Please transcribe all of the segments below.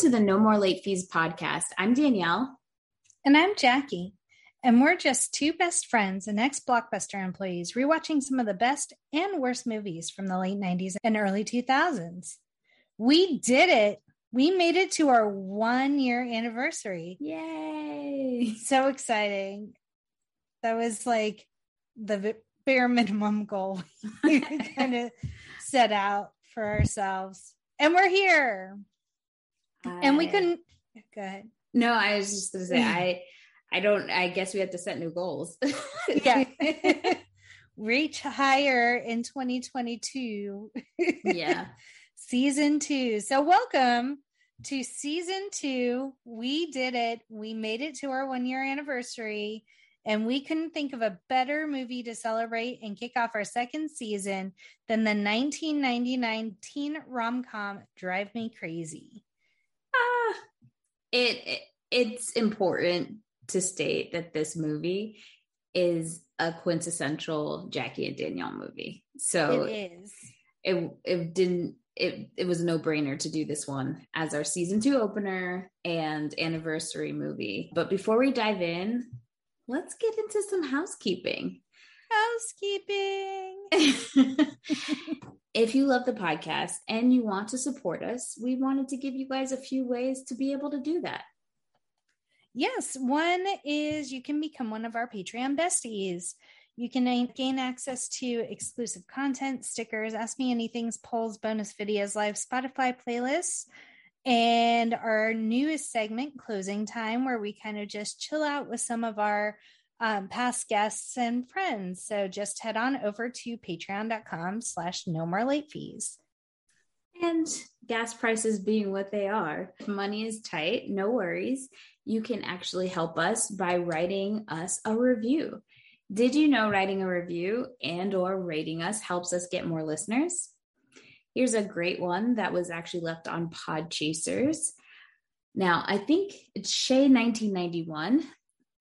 to the No More Late Fees podcast. I'm Danielle. And I'm Jackie. And we're just two best friends and ex Blockbuster employees rewatching some of the best and worst movies from the late 90s and early 2000s. We did it. We made it to our one year anniversary. Yay! So exciting. That was like the bare minimum goal we kind of set out for ourselves. And we're here. I, and we couldn't go ahead. No, I was just gonna say I I don't I guess we have to set new goals. yeah. Reach higher in 2022. yeah. season two. So welcome to season two. We did it. We made it to our one year anniversary. And we couldn't think of a better movie to celebrate and kick off our second season than the 1999 teen rom com Drive Me Crazy. Ah, it, it it's important to state that this movie is a quintessential Jackie and Danielle movie. So it is. It it didn't it it was a no-brainer to do this one as our season 2 opener and anniversary movie. But before we dive in, let's get into some housekeeping. Housekeeping. if you love the podcast and you want to support us, we wanted to give you guys a few ways to be able to do that. Yes, one is you can become one of our Patreon besties. You can gain access to exclusive content, stickers, Ask Me Anything's polls, bonus videos, live Spotify playlists, and our newest segment, Closing Time, where we kind of just chill out with some of our um, past guests and friends. So just head on over to patreon.com slash no more late fees. And gas prices being what they are, money is tight, no worries. You can actually help us by writing us a review. Did you know writing a review and or rating us helps us get more listeners? Here's a great one that was actually left on Podchasers. Now, I think it's Shay 1991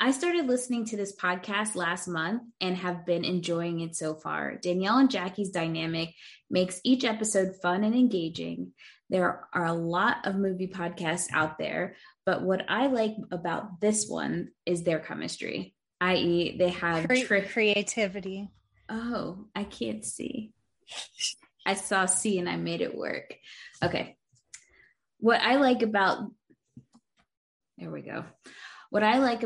I started listening to this podcast last month and have been enjoying it so far. Danielle and Jackie's dynamic makes each episode fun and engaging. There are a lot of movie podcasts out there, but what I like about this one is their chemistry, i.e., they have tri- creativity. Oh, I can't see. I saw C and I made it work. Okay. What I like about, there we go. What I like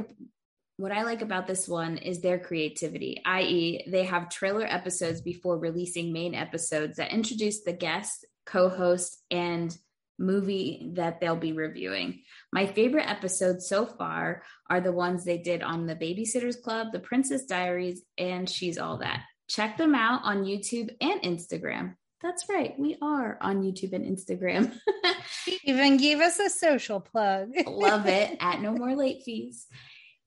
what I like about this one is their creativity, i.e., they have trailer episodes before releasing main episodes that introduce the guest, co host, and movie that they'll be reviewing. My favorite episodes so far are the ones they did on the Babysitters Club, The Princess Diaries, and She's All That. Check them out on YouTube and Instagram. That's right, we are on YouTube and Instagram. She even gave us a social plug. Love it at No More Late Fees.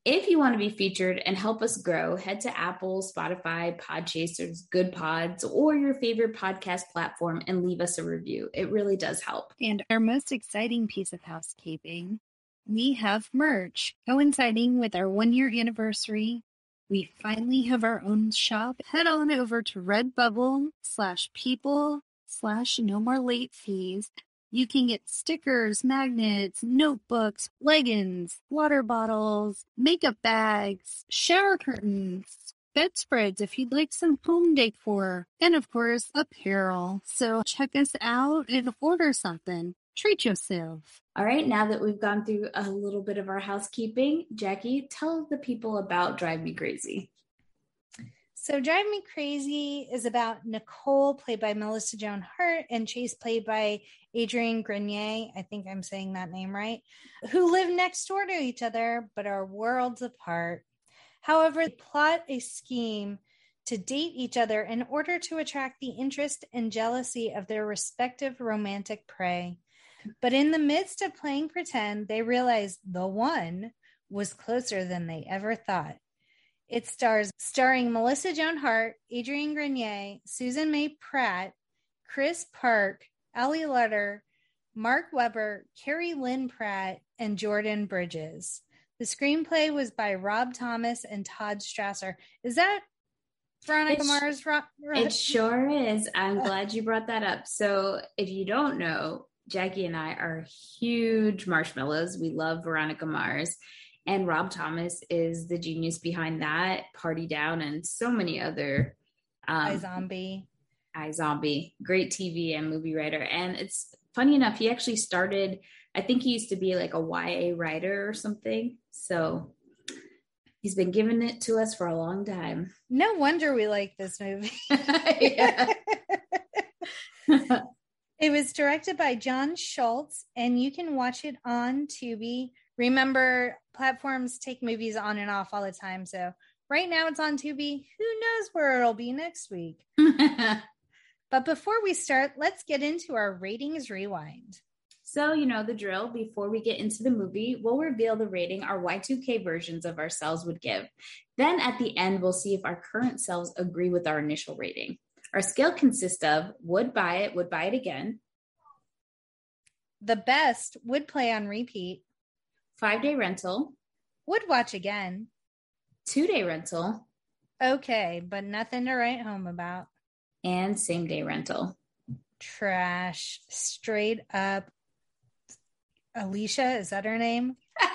If you want to be featured and help us grow, head to Apple, Spotify, Podchasers, Goodpods, or your favorite podcast platform and leave us a review. It really does help. And our most exciting piece of housekeeping we have merch coinciding with our one year anniversary. We finally have our own shop. Head on over to Redbubble slash people slash no more late fees you can get stickers, magnets, notebooks, leggings, water bottles, makeup bags, shower curtains, bedspreads if you'd like some home decor, and of course, apparel. So check us out and order something. Treat yourself. All right, now that we've gone through a little bit of our housekeeping, Jackie, tell the people about Drive Me Crazy. So Drive Me Crazy is about Nicole, played by Melissa Joan Hart, and Chase, played by Adrian Grenier. I think I'm saying that name right, who live next door to each other but are worlds apart. However, they plot a scheme to date each other in order to attract the interest and jealousy of their respective romantic prey. But in the midst of playing pretend, they realize the one was closer than they ever thought. It stars starring Melissa Joan Hart, Adrian Grenier, Susan May Pratt, Kris Park, Ali Larter, Mark Webber, Keri Lynn Pratt, and Jordan Bridges. The screenplay was by Rob Thomas and Todd Strasser. Is that Veronica Mars? It sure is. I'm glad you brought that up. So, if you don't know, Jackie and I are huge marshmallows. We love Veronica Mars. And Rob Thomas is the genius behind that, Party Down, and so many other. Um, iZombie. iZombie. Great TV and movie writer. And it's funny enough, he actually started, I think he used to be like a YA writer or something. So he's been giving it to us for a long time. No wonder we like this movie. it was directed by John Schultz, and you can watch it on Tubi. Remember, platforms take movies on and off all the time. So right now it's on Tubi. Who knows where it'll be next week? but before we start, let's get into our ratings rewind. So, you know the drill. Before we get into the movie, we'll reveal the rating our Y2K versions of ourselves would give. Then at the end, we'll see if our current selves agree with our initial rating. Our scale consists of would buy it, would buy it again. The best would play on repeat. Five day rental. Would watch again. Two day rental. Okay, but nothing to write home about. And same day rental. Trash. Straight up Alicia, is that her name?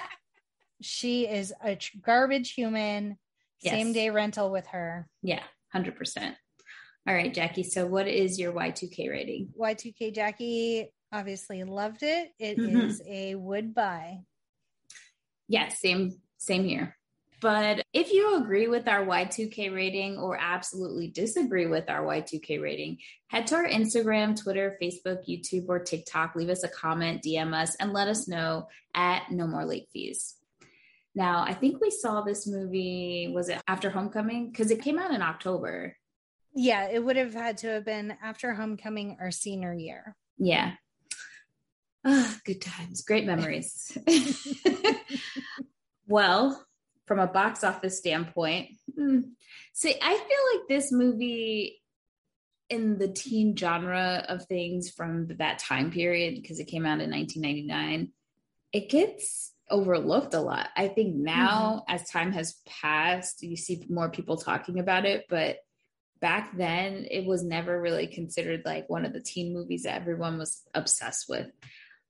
she is a garbage human. Yes. Same day rental with her. Yeah, 100%. All right, Jackie. So, what is your Y2K rating? Y2K Jackie obviously loved it. It mm-hmm. is a would buy. Yes, yeah, same same here. But if you agree with our Y2K rating or absolutely disagree with our Y2K rating, head to our Instagram, Twitter, Facebook, YouTube, or TikTok. Leave us a comment, DM us, and let us know at No More Late Fees. Now, I think we saw this movie, was it after Homecoming? Because it came out in October. Yeah, it would have had to have been after Homecoming or senior year. Yeah. Oh, good times, great memories. well, from a box office standpoint, hmm, see, I feel like this movie in the teen genre of things from that time period, because it came out in 1999, it gets overlooked a lot. I think now, mm-hmm. as time has passed, you see more people talking about it, but back then it was never really considered like one of the teen movies that everyone was obsessed with.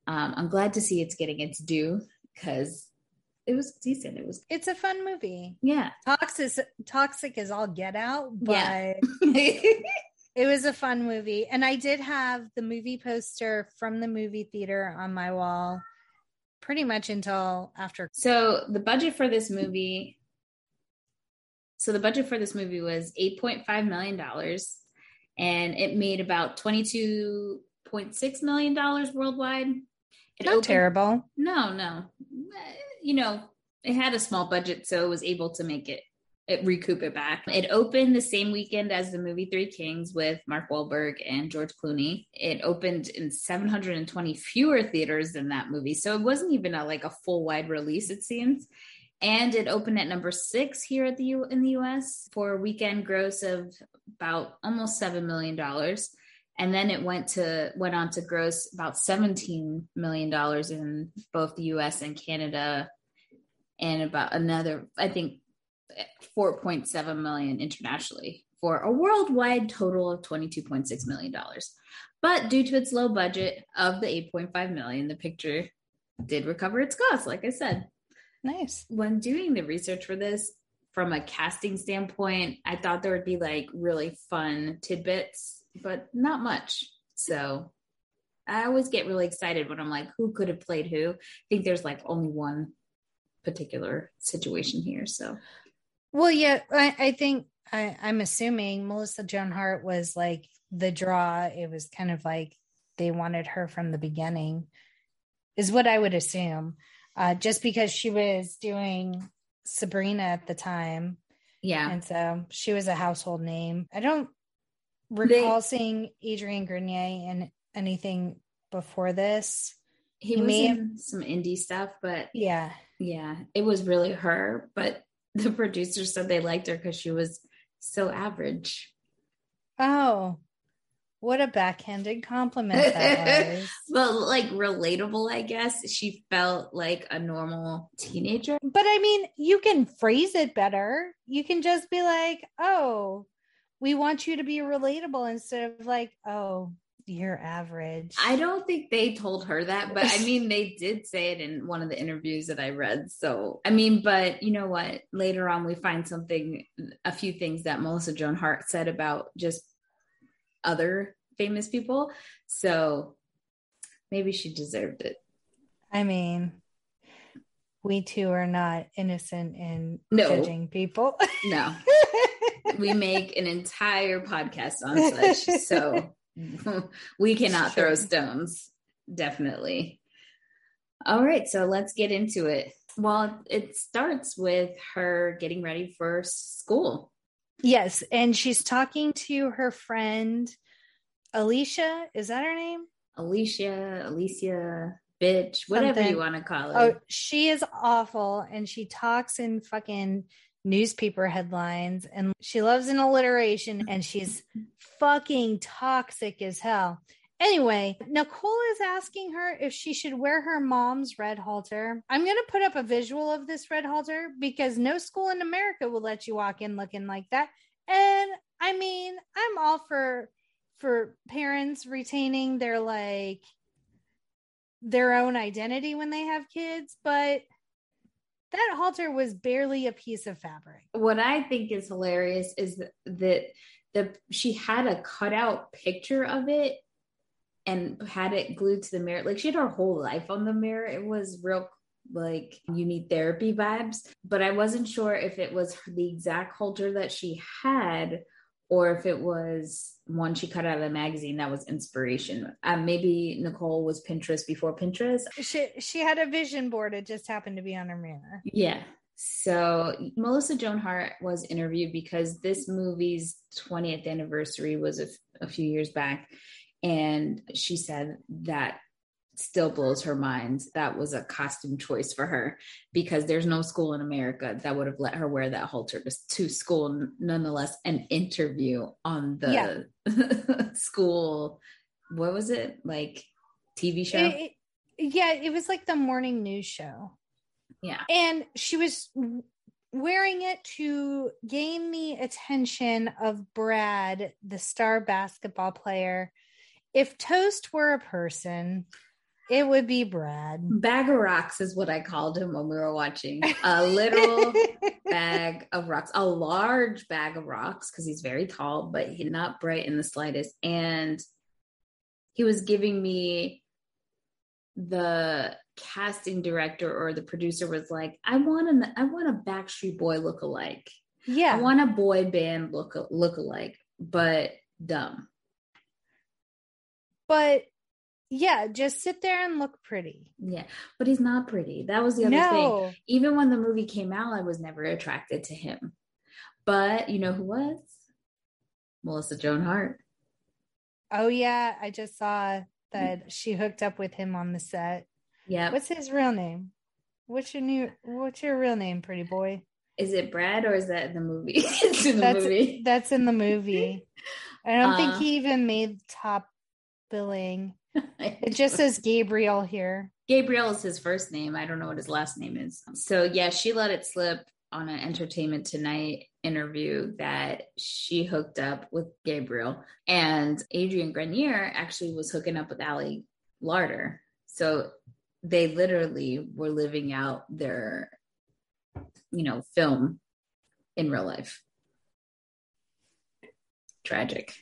Um, I'm glad to see it's getting its due because it was decent. It was. It's a fun movie. Yeah, toxic toxic is all get out, but yeah. it was a fun movie. And I did have the movie poster from the movie theater on my wall, pretty much until after. So the budget for this movie. So the budget for this movie was eight point five million dollars, and it made about twenty two point six million dollars worldwide. It Not opened, terrible. No, no eh, you know, it had a small budget, so it was able to make it it recoup it back. It opened the same weekend as the movie Three Kings with Mark Wahlberg and George Clooney. It opened in 720 fewer theaters than that movie, so it wasn't even a, like a full wide release. It seems, and it opened at number six here at the U- in the U.S. for a weekend gross of about almost seven million dollars and then it went to went on to gross about 17 million dollars in both the US and Canada. And about another I think 4.7 million internationally for a worldwide total of 22.6 million dollars. But due to its low budget of the 8.5 million the picture did recover its costs like I said. Nice. When doing the research for this from a casting standpoint I thought there would be like really fun tidbits but not much. So I always get really excited when I'm like, who could have played who? I think there's like only one particular situation here. So, well, yeah, I, I think I, I'm assuming Melissa Joan Hart was like the draw. It was kind of like they wanted her from the beginning, is what I would assume. Uh, just because she was doing Sabrina at the time. Yeah. And so she was a household name. I don't recall they, seeing Adrian Grenier in anything before this. He, he was in some indie stuff, but yeah, yeah, it was really her. But the producers said they liked her because she was so average. Oh, what a backhanded compliment that was. well, like relatable, I guess. She felt like a normal teenager. But I mean, you can phrase it better. You can just be like, oh, we want you to be relatable instead of like, oh, you're average. I don't think they told her that, but I mean, they did say it in one of the interviews that I read. So, I mean, but you know what? Later on, we find something, a few things that Melissa Joan Hart said about just other famous people. So maybe she deserved it. I mean, we too are not innocent in No. judging people. No, we make an entire podcast on such. So we cannot throw stones. Definitely. All right. So let's get into it. Well, it starts with her getting ready for school. yes, and she's talking to her friend Alicia. Is that her name? Alicia, Alicia, bitch, whatever Something. you want to call it. Oh, she is awful, and she talks in fucking newspaper headlines, and she loves an alliteration, mm-hmm. and she's fucking toxic as hell. Anyway, Nicole is asking her if she should wear her mom's red halter. I'm going to put up a visual of this red halter because no school in America will let you walk in looking like that. And I mean, I'm all for for parents retaining their like their own identity when they have kids, but that halter was barely a piece of fabric. what I think is hilarious is that, that the she had a cutout picture of it and had it glued to the mirror. Like she had her whole life on the mirror. It was real like you need therapy vibes. But I wasn't sure if it was the exact halter that she had or if it was one she cut out of the magazine that was inspiration. Um, maybe Nicole was Pinterest before Pinterest. She she had a vision board. It just happened to be on her mirror. Yeah. So Melissa Joan Hart was interviewed because this movie's 20th anniversary was a, f- a few years back. And she said that still blows her mind. That was a costume choice for her because there's no school in America that would have let her wear that halter to, to school. Nonetheless, an interview on the school, what was it? Like TV show? It- it- yeah, it was like the morning news show. yeah. And she was wearing it to gain the attention of Brad, the star basketball player. If Toast were a person, it would be Brad. Bag of rocks is what I called him when we were watching. A little bag of rocks, a large bag of rocks because he's very tall, but he's not bright in the slightest. And he was giving me the casting director or the producer was like, I want an I want a Backstreet Boy look alike. yeah. I want a boy band look look alike, but dumb. but yeah, just sit there and look pretty. Yeah, but he's not pretty. That was the other thing. Even when the movie came out, I was never attracted to him. But you know who was? Melissa Joan Hart. Oh yeah, I just saw that she hooked up with him on the set. Yeah. What's his real name? What's your new what's your real name, pretty boy? Is it Brad or is that in the movie? it's in the That's movie. that's in the movie. I don't Uh, think he even made top billing. It just says Gabriel here. Gabriel is his first name. I don't know what his last name is. So yeah, she let it slip on an Entertainment Tonight interview that she hooked up with Gabriel, and Adrian Grenier actually was hooking up with Ali Larter. So they literally were living out their, you know, film in real life. Tragic.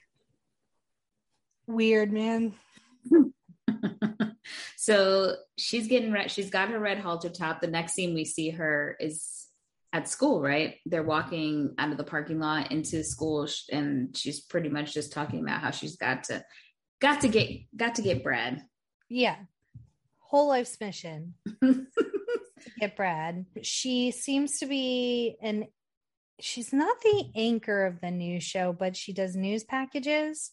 Weird man. so she's getting red. She's got her red halter top. The next scene we see her is at school, right? They're mm-hmm. walking out of the parking lot into school, and she's pretty much just talking about how she's got to, got to get, got to get Brad. Yeah. Whole life's mission. to Get Brad. She seems to be an she's not the anchor of the news show, but she does news packages.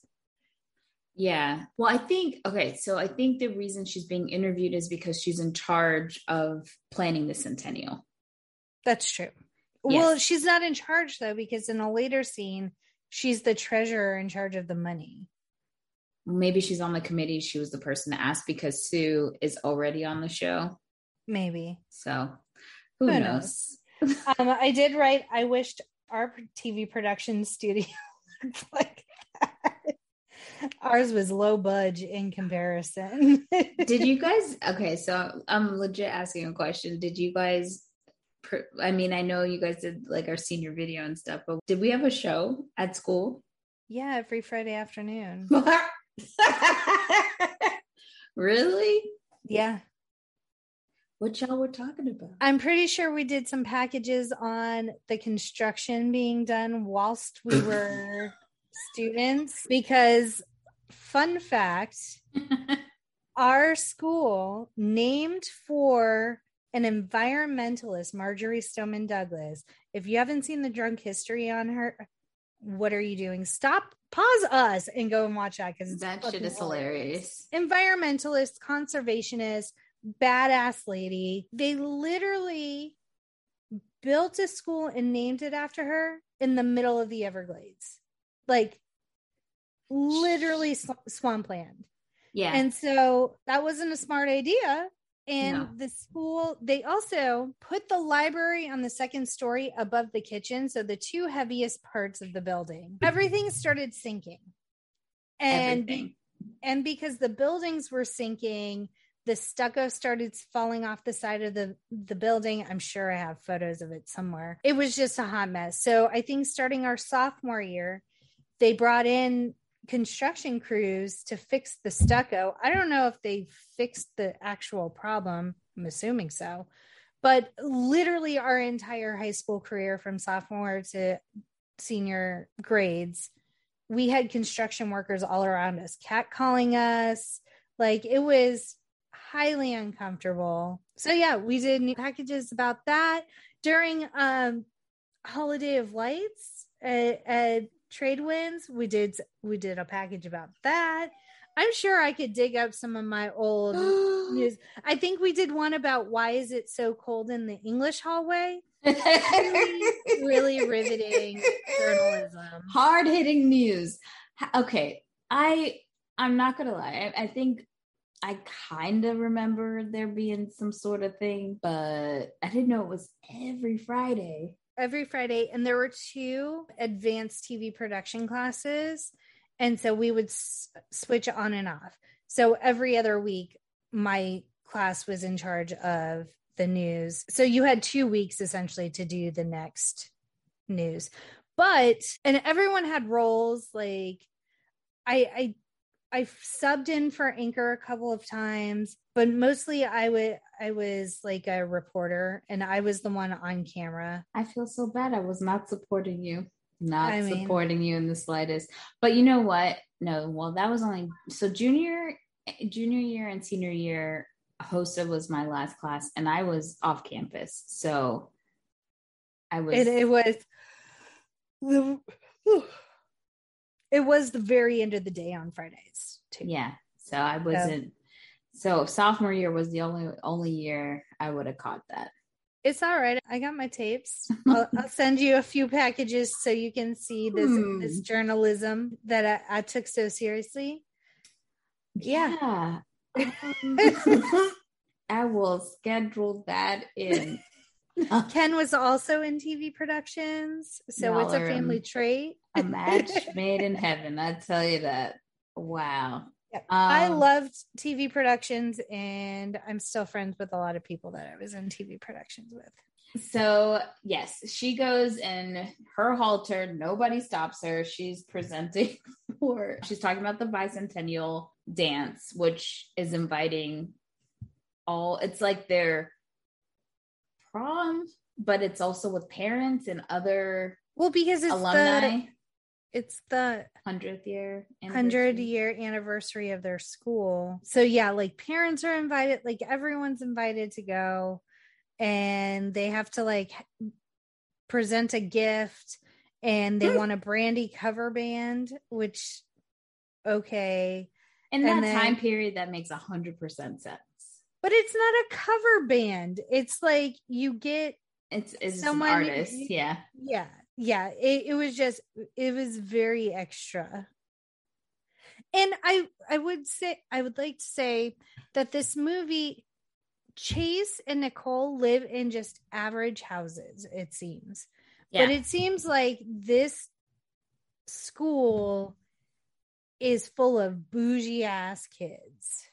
Yeah. Well, I think, okay, so I think the reason she's being interviewed is because she's in charge of planning the centennial. That's true. Well, she's not in charge though, because in a later scene, she's the treasurer in charge of the money. Maybe she's on the committee. She was the person to ask because Sue is already on the show. Maybe. So who, Who knows? Um, I did write, I wished our TV production studio looked like. Ours was low budge in comparison. did you guys? Okay, so I'm legit asking a question. Did you guys? I mean, I know you guys did like our senior video and stuff, but did we have a show at school? Yeah, every Friday afternoon. really? Yeah. What y'all were talking about? I'm pretty sure we did some packages on the construction being done whilst we were students because fun fact our school named for an environmentalist marjory stoneman douglas. If you haven't seen the drunk history on her what are you doing? Stop pause us and go and watch that because that shit is hilarious. hilarious. Environmentalist conservationist badass lady. They literally built a school and named it after her in the middle of the everglades. Like literally sw- swampland. Yeah. And so that wasn't a smart idea. And No. the school, they also put the library on the second story above the kitchen. So the two heaviest parts of the building, mm-hmm. everything started sinking. And, Everything. and because the buildings were sinking, the stucco started falling off the side of the, the building. I'm sure I have photos of it somewhere. It was just a hot mess. So I think starting our sophomore year, they brought in construction crews to fix the stucco. I don't know if they fixed the actual problem. I'm assuming so. But literally, our entire high school career from sophomore to senior grades, we had construction workers all around us, catcalling us. Like it was highly uncomfortable. So, yeah, we did new packages about that during um, Holiday of Lights at, at Trade Winds. We did we did a package about that. I'm sure I could dig up some of my old news. I think we did one about why is it so cold in the English hallway. Really, really riveting journalism. Hard hitting news. Okay, I I'm not gonna lie. I, I think I kind of remember there being some sort of thing, but I didn't know it was every Friday. Every Friday, and there were two advanced TV production classes. And so we would s- switch on and off. So every other week, my class was in charge of the news. So you had two weeks essentially to do the next news. But, and everyone had roles like I, I, I subbed in for anchor a couple of times, but mostly I would I was like a reporter and I was the one on camera. I feel so bad. I was not supporting you. Not I mean- supporting you in the slightest. But you know what? No, well, that was only so junior junior year and senior year HOSA was my last class and I was off campus. So I was It, it was the it was the very end of the day on Fridays too. yeah. So I wasn't so sophomore year was the only only year I would have caught that. It's all right. I got my tapes. I'll, I'll send you a few packages so you can see this Hmm. this journalism that I, I took so seriously. Yeah. Yeah. Um, I will schedule that in. Ken was also in TV productions, so it's a Y'all family um, trait. a match made in heaven. I tell you that. Wow. Yeah. I Um, loved TV productions, and I'm still friends with a lot of people that I was in TV productions with. So yes, she goes in her halter. Nobody stops her. She's presenting for. She's talking about the bicentennial dance, which is inviting all. It's like their prom, but it's also with parents and other Well, because it's alumni. the it's the Hundredth year, hundred year anniversary of their school. So yeah, like parents are invited, like everyone's invited to go, and they have to like present a gift, and they Hmm. want a Brandy cover band, which okay, In that then- time period, that makes a hundred percent sense. But it's not a cover band. It's like you get It's it's Someone- an artist, yeah. yeah yeah it, it was just it was very extra and i i would say i would like to say that this movie chase and nicole live in just average houses it seems Yeah. but it seems like this school is full of bougie ass kids.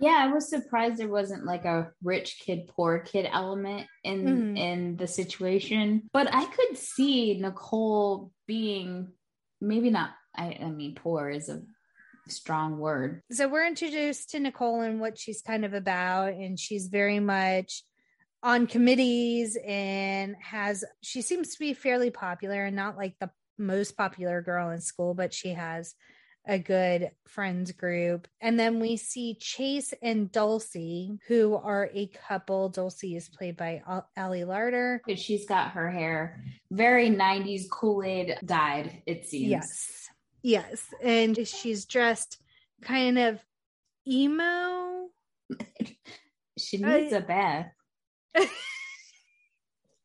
Yeah, I was surprised there wasn't like a rich kid, poor kid element in mm-hmm. in the situation. But I could see Nicole being maybe not I, I mean poor is a strong word. So we're introduced to Nicole and what she's kind of about, and she's very much on committees and has she seems to be fairly popular and not like the most popular girl in school, but she has a good friends group. And then we see Chase and Dulcie, who are a couple. Dulcie is played by Ali Larter. She's got her hair very 90s Kool Aid dyed, it seems. Yes. Yes. And she's dressed kind of emo. she needs I... a bath.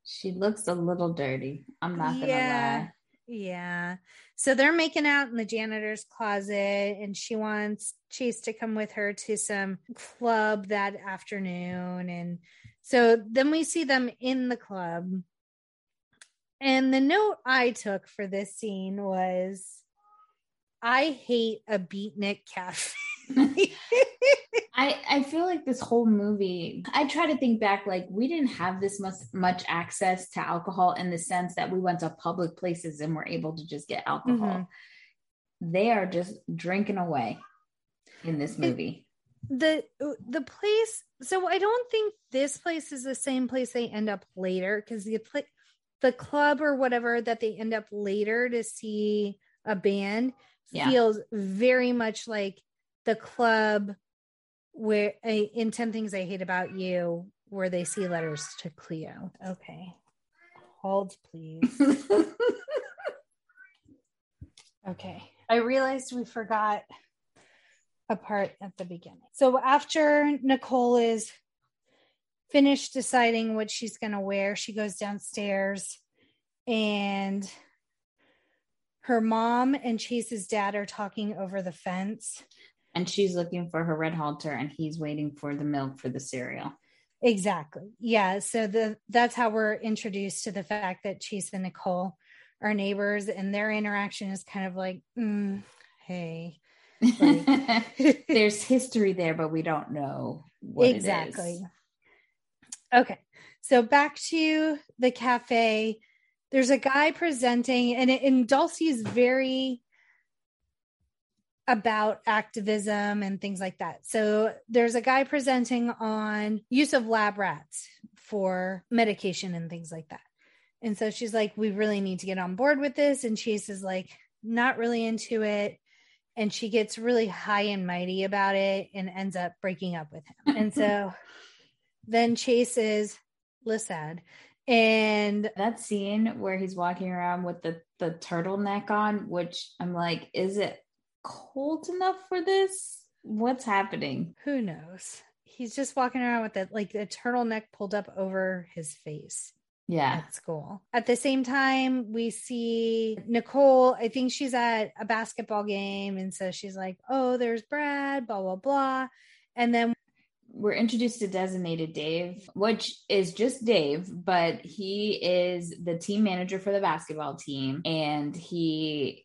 she looks a little dirty. I'm not going to yeah. lie. Yeah. So they're making out in the janitor's closet, and she wants Chase to come with her to some club that afternoon. And so then we see them in the club. And the note I took for this scene was I hate a beatnik cafe. I I feel like this whole movie, I try to think back like we didn't have this much much access to alcohol in the sense that we went to public places and were able to just get alcohol. Mm-hmm. They are just drinking away in this movie. It, the the place so I don't think this place is the same place they end up later because the the club or whatever that they end up later to see a band yeah. feels very much like the club where eh, in 10 things I hate about you, where they see letters to Cleo. Okay. Hold, please. okay. I realized we forgot a part at the beginning. So after Nicole is finished deciding what she's going to wear, she goes downstairs and her mom and Chase's dad are talking over the fence and she's looking for her red halter and he's waiting for the milk for the cereal. Exactly. Yeah. So the that's how we're introduced to the fact that chase and nicole are neighbors and their interaction is kind of like mm, hey. Like, there's history there but we don't know what exactly. Okay. So back to the cafe. There's a guy presenting and, and dulcie is very about activism and things like that. So there's a guy presenting on use of lab rats for medication and things like that. And so she's like, we really need to get on board with this. And Chase is like, not really into it. And she gets really high and mighty about it and ends up breaking up with him. and so then Chase is Lissad. And that scene where he's walking around with the, the turtleneck on, which I'm like, is it cold enough for this? What's happening? Who knows? He's just walking around with that like a turtleneck pulled up over his face. Yeah. At school. At the same time, we see Nicole. I think she's at a basketball game. And so she's like, oh, there's Brad, blah, blah, blah. And then we're introduced to designated Dave, which is just Dave, but he is the team manager for the basketball team. And he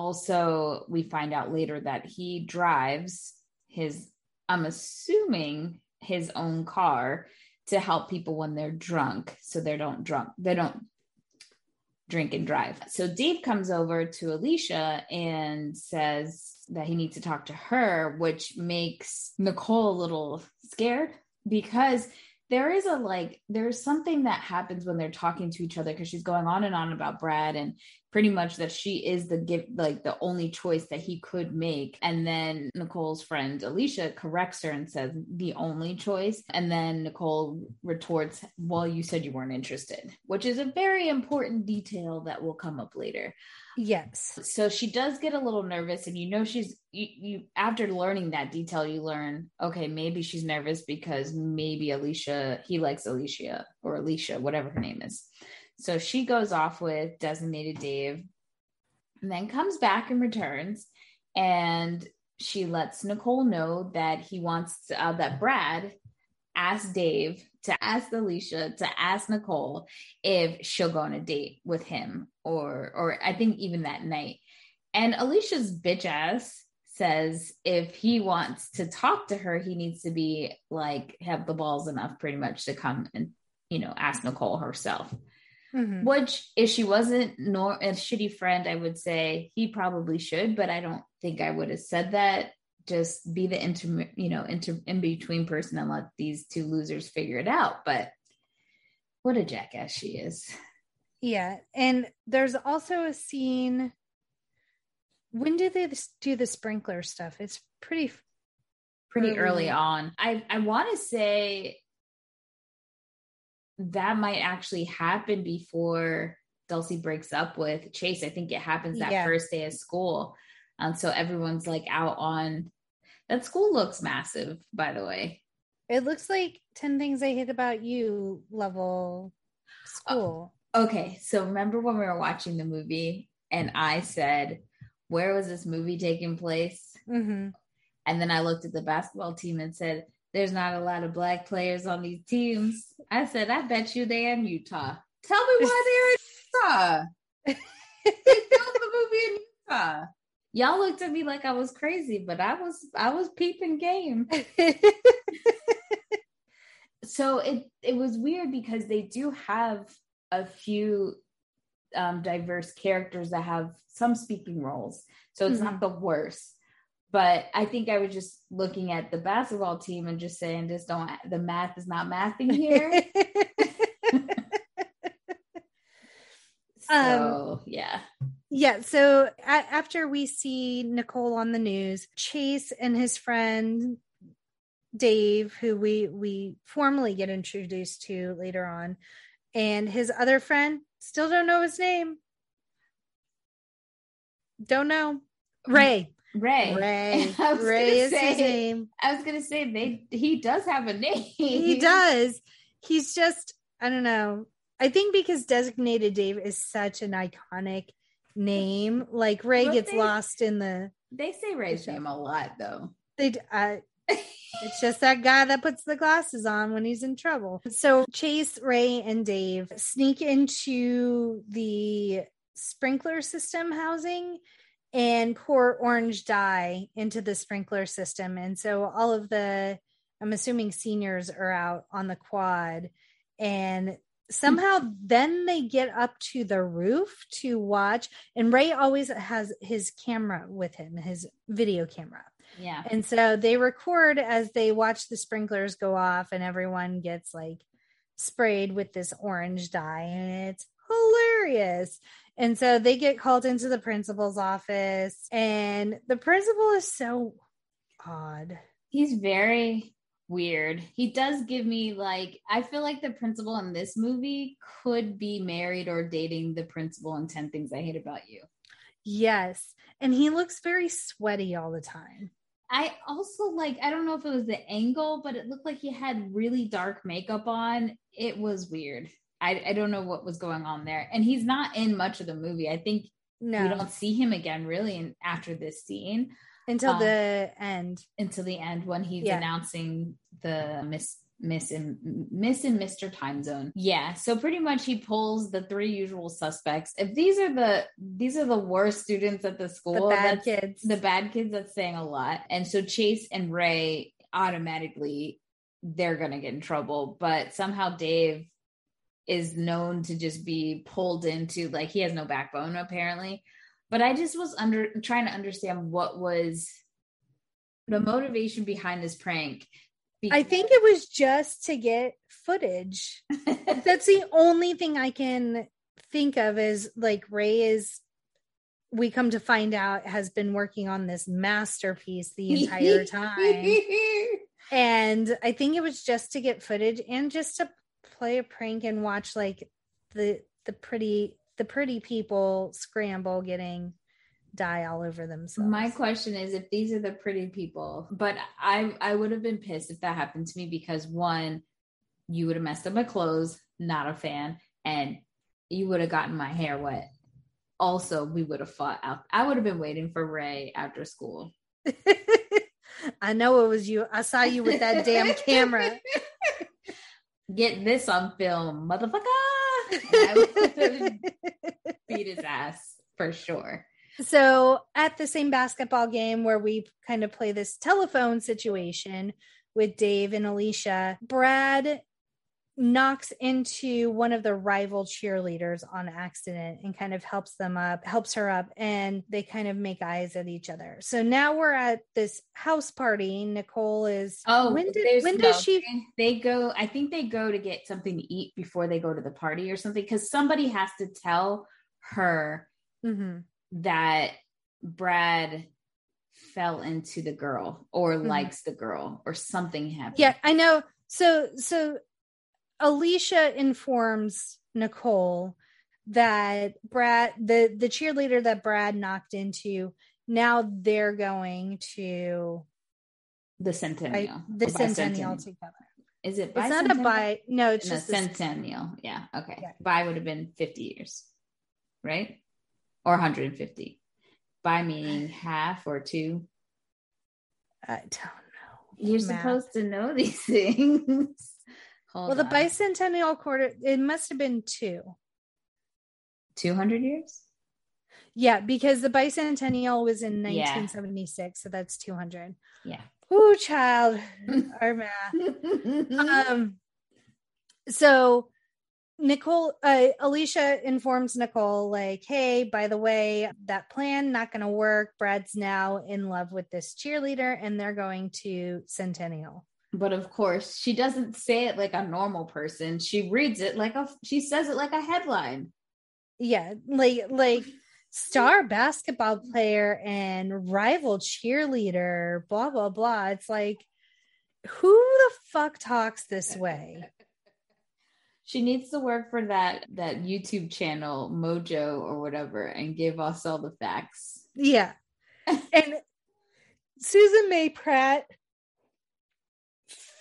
also we find out later that he drives his i'm assuming his own car to help people when they're drunk. So they don't drunk they don't drink and drive. So dave comes over to alicia and says that he needs to talk to her which makes nicole a little scared because there is a like there's something that happens when they're talking to each other because she's going on and on about Brad and pretty much that she is the gift like the only choice that he could make and then Nicole's friend Alicia corrects her and says the only choice and then Nicole retorts well you said you weren't interested which is a very important detail that will come up later Yes. So she does get a little nervous, and you know she's you, you after learning that detail, you learn okay, maybe she's nervous because maybe Alicia he likes Alicia or Alicia, whatever her name is. So she goes off with designated Dave, and then comes back and returns, and she lets Nicole know that he wants to, uh, that Brad asked Dave to ask Alicia to ask Nicole if she'll go on a date with him or or I think even that night. And Alicia's bitch ass says if he wants to talk to her, he needs to be like have the balls enough pretty much to come and, you know, ask Nicole herself. Mm-hmm. Which, if she wasn't nor a shitty friend, I would say he probably should, but I don't think I would have said that. Just be the inter, you know, inter in between person and let these two losers figure it out. But what a jackass she is. Yeah, and there's also a scene. When do they do the sprinkler stuff? It's pretty, pretty early, early on. I I want to say that might actually happen before Dulcie breaks up with Chase. I think it happens that yeah. first day of school. Um, so everyone's like out on that school looks massive, by the way. It looks like 10 Things I Hate About You level school. Oh, okay. So remember when we were watching the movie and I said, Where was this movie taking place? Mm-hmm. And then I looked at the basketball team and said, there's not a lot of black players on these teams. I said, I bet you they're in Utah. Tell me why they're in Utah. they filmed the movie in Utah. Y'all looked at me like I was crazy, but I was I was peeping game. so it it was weird because they do have a few um, diverse characters that have some speaking roles. So it's mm-hmm. not the worst but I think I was just looking at the basketball team and just saying, "This don't the math is not mathing here." so um, yeah, yeah. So a- after we see Nicole on the news, Chase and his friend Dave, who we we formally get introduced to later on, and his other friend, still don't know his name. Don't know. Ray. Ray. Ray. Ray is say, his name. I was gonna say they he does have a name. He does. He's just I don't know. I think because designated Dave is such an iconic name, like Ray but gets they, lost in the. They say Ray's name a lot though. They. Uh, it's just that guy that puts the glasses on when he's in trouble. So Chase, Ray, and Dave sneak into the sprinkler system housing and pour orange dye into the sprinkler system. And so all of the, I'm assuming seniors are out on the quad and somehow then they get up to the roof to watch. And ray always has his camera with him his video camera. Yeah. And so they record as they watch the sprinklers go off and everyone gets like sprayed with this orange dye and it's hilarious and so they get called into the principal's office, and the principal is so odd. He's very weird. He does give me like I feel like the principal in this movie could be married or dating the principal in 10 Things I Hate About You. Yes. And he looks very sweaty all the time. I also like I don't know if it was the angle, but it looked like he had really dark makeup on. It was weird. I, I don't know what was going on there. And he's not in much of the movie. I think no. we don't see him again really in, after this scene until um, the end. Until the end when he's yeah. announcing the miss miss and miss and Mr. Time Zone. Yeah, so pretty much he pulls the three usual suspects. If these are the these are the worst students at the school, the bad kids, the bad kids, that's saying a lot. And so Chase and Ray automatically they're gonna get in trouble, but somehow Dave is known to just be pulled into like he has no backbone apparently. But i just was under trying to understand what was the motivation behind this prank. Because- i think it was just to get footage. That's the only thing i can think of is like ray is we come to find out has been working on this masterpiece the entire time. And i think it was just to get footage and just to play a prank and watch like the the pretty the pretty people scramble getting dye all over themselves. My question is if these are the pretty people, but I I would have been pissed if that happened to me because one, you would have messed up my clothes, not a fan, and you would have gotten my hair wet. Also, we would have fought out. I would have been waiting for Ray after school. I know it was you. I saw you with that damn camera. Get this on film, motherfucker. beat his ass for sure. So at the same basketball game where we kind of play this telephone situation with Dave and Alicia, Brad knocks into one of the rival cheerleaders on accident and kind of helps them up, helps her up, and they kind of make eyes at each other. So now we're at this house party. Nicole is Oh, when did when does she They go. I think they go to get something to eat before they go to the party or something. Because somebody has to tell her Mhm. that Brad fell into the girl or Mhm. likes the girl or something happened. Yeah, I know. So so Alicia informs Nicole that Brad the the cheerleader that Brad knocked into now they're going to the centennial. the centennial together. Is it? It's not a bi no, it's No, just a, centennial. Yeah. Okay. Yeah. Bi would have been 50 years, right? Or 150. Bi meaning half or two. I don't know. You're supposed to know these things. Hold Well, the bicentennial quarter it must have been two. 200 years? Yeah, because the bicentennial was in Yeah. 1976, so that's 200. Yeah. Ooh, child, our math. um so nicole uh, alicia informs nicole like hey by the way that plan not going to work brad's now in love with this cheerleader and they're going to centennial but of course, she doesn't say it like a normal person. She reads it like a she says it like a headline. yeah like like star basketball player and rival cheerleader blah blah blah it's like who the fuck talks this way She needs to work for that that YouTube channel Mojo or whatever and give us all the facts. Yeah. and Susan May Pratt,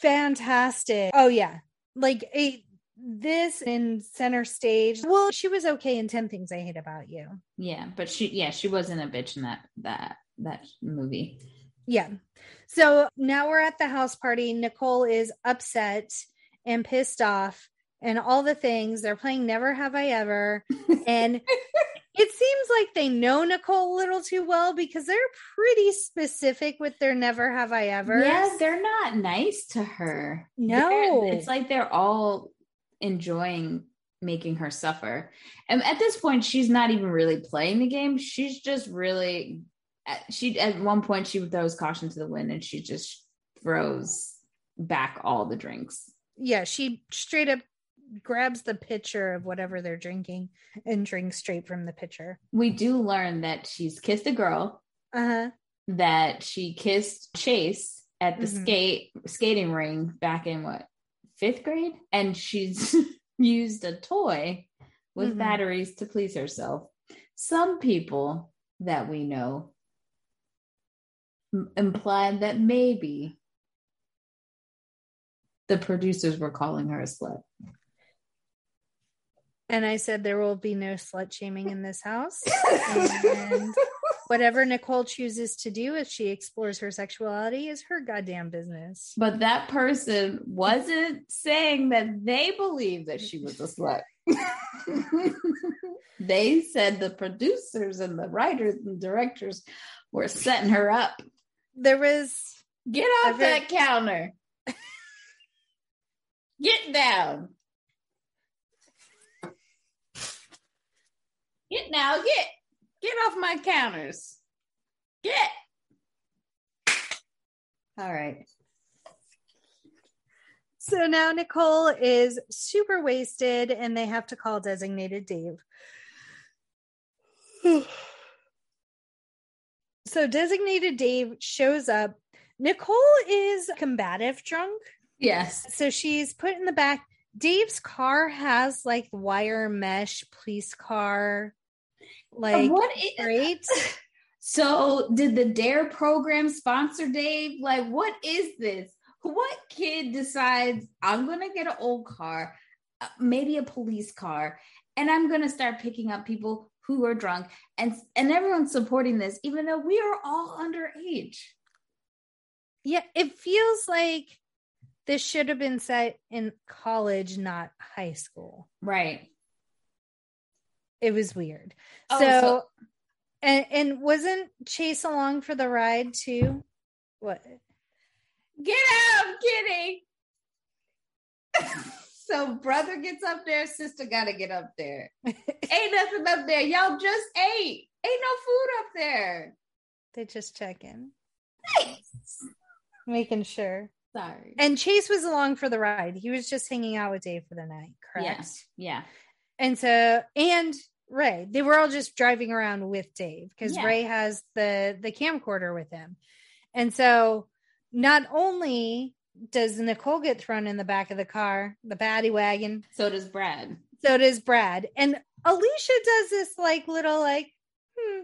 fantastic. Oh, yeah. Like a this in center stage. Well, she was okay in 10 Things I Hate About You. Yeah, but she yeah, she wasn't a bitch in that that that movie. Yeah. So now we're at the house party. Nicole is upset and pissed off and all the things. They're playing Never Have I Ever. And it seems like they know Nicole a little too well because they're pretty specific with their Never Have I Ever. Yeah, they're not nice to her. No. They're- it's like they're all enjoying making her suffer. And at this point, she's not even really playing the game. She's just really she at one point she throws caution to the wind and she just throws back all the drinks. yeah, she straight up grabs the pitcher of whatever they're drinking and drinks straight from the pitcher. We do learn that she's kissed a girl, Uh-huh. that she kissed Chase at the Mhm. skate skating ring back in what fifth grade, and she's used a toy with Mhm. batteries to please herself. Some people that we know m- implied that maybe the producers were calling her a slut. And I said there will be no slut shaming in this house. And whatever Nicole chooses to do if she explores her sexuality is her goddamn business. But that person wasn't saying that they believed that she was a slut. they said the producers and the writers and directors were setting her up. There was Get off I've that counter. Get down. Get now, get. Get off my counters. Get. All right. so now Nicole is super wasted and they have to call designated Dave. so designated Dave shows up. Nicole is combative drunk. Yes. So she's put in the back. Dave's car has like wire mesh police car. Like what is, great. So, did the Dare program sponsor Dave? Like, what is this? What kid decides I'm going to get an old car, uh, maybe a police car, and I'm going to start picking up people who are drunk, and and everyone's supporting this, even though we are all underage. Yeah, it feels like this should have been set in college, not high school. Right. It was weird. Oh, so, so- And and wasn't Chase along for the ride too? What? Get out, I'm so brother gets up there, sister gotta get up there. Ain't nothing up there. Y'all just ate. Ain't no food up there. They just check in. Making sure. Sorry. And Chase was along for the ride. He was just hanging out with Dave for the night, correct? Yes. Yeah. And so and Ray, they were all just driving around with Dave because Yeah. Ray has the the camcorder with him. And so not only does Nicole get thrown in the back of the car, the paddy wagon, So does Brad. so does Brad. And Alicia does this like little like hmm.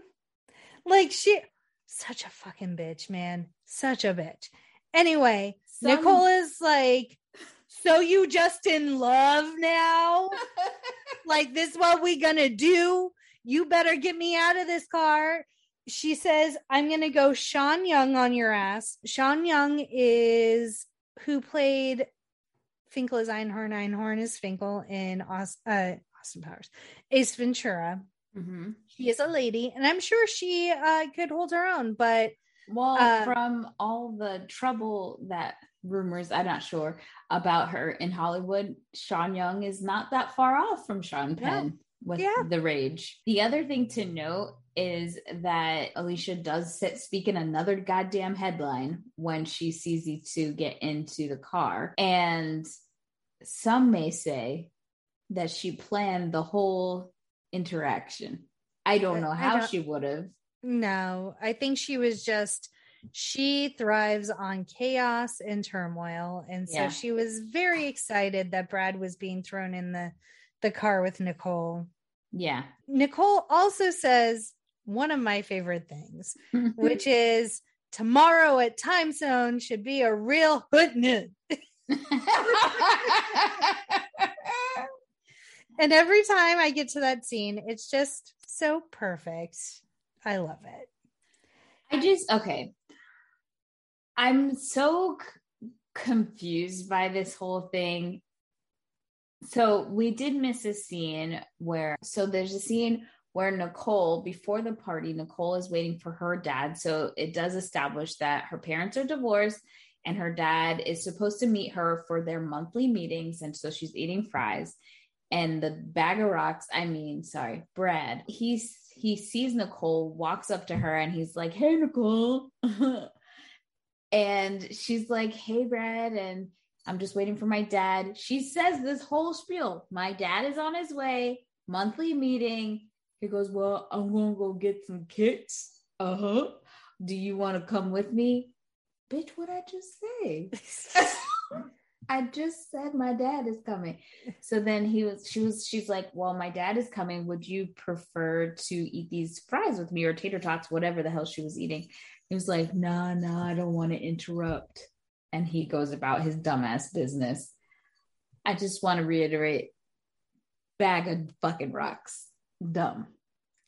like she such a fucking bitch, man. Such a bitch. Anyway, Some- Nicole is like, so you just in love now? like this what we gonna do? You better get me out of this car. She says, I'm gonna go Sean Young on your ass. Sean Young is who played Finkel is Einhorn, Einhorn is Finkel in uh, Austin Powers. Ace Ventura. Mhm. She is a lady, and I'm sure she uh, could hold her own, but Well, Uh, from all the trouble that rumors, I'm not sure about her in Hollywood, Sean Young is not that far off from Sean Yeah. Penn with Yeah. the rage. The other thing to note is that Alicia does sit, speak in another goddamn headline when she sees these two get into the car. And some may say that she planned the whole interaction. I don't know how don't- she would have. No, I think she was just she thrives on chaos and turmoil and so Yeah. she was very excited that Brad was being thrown in the the car with Nicole. Yeah. Nicole also says one of my favorite things, which is tomorrow at time zone should be a real hoodnut. And every time I get to that scene, it's just so perfect. I love it. I just okay. I'm so c- confused by this whole thing. So we did miss a scene where so there's a scene where Nicole before the party Nicole is waiting for her dad. So it does establish that her parents are divorced and her dad is supposed to meet her for their monthly meetings and so she's eating fries and the bag of rocks i mean sorry brad he's he sees nicole walks up to her and he's like hey nicole and she's like hey brad and i'm just waiting for my dad. She says this whole spiel. My dad is on his way monthly meeting. He goes well i'm gonna go get some kicks. Uh-huh. Do you want to come with me? Bitch what i just say? I just said my dad is coming. So then he was, she was, she's like, Well, my dad is coming. Would you prefer to eat these fries with me or tater tots, whatever the hell she was eating? He was like, Nah, nah, I don't want to interrupt. And he goes about his dumbass business. I just want to reiterate bag of fucking rocks. Dumb.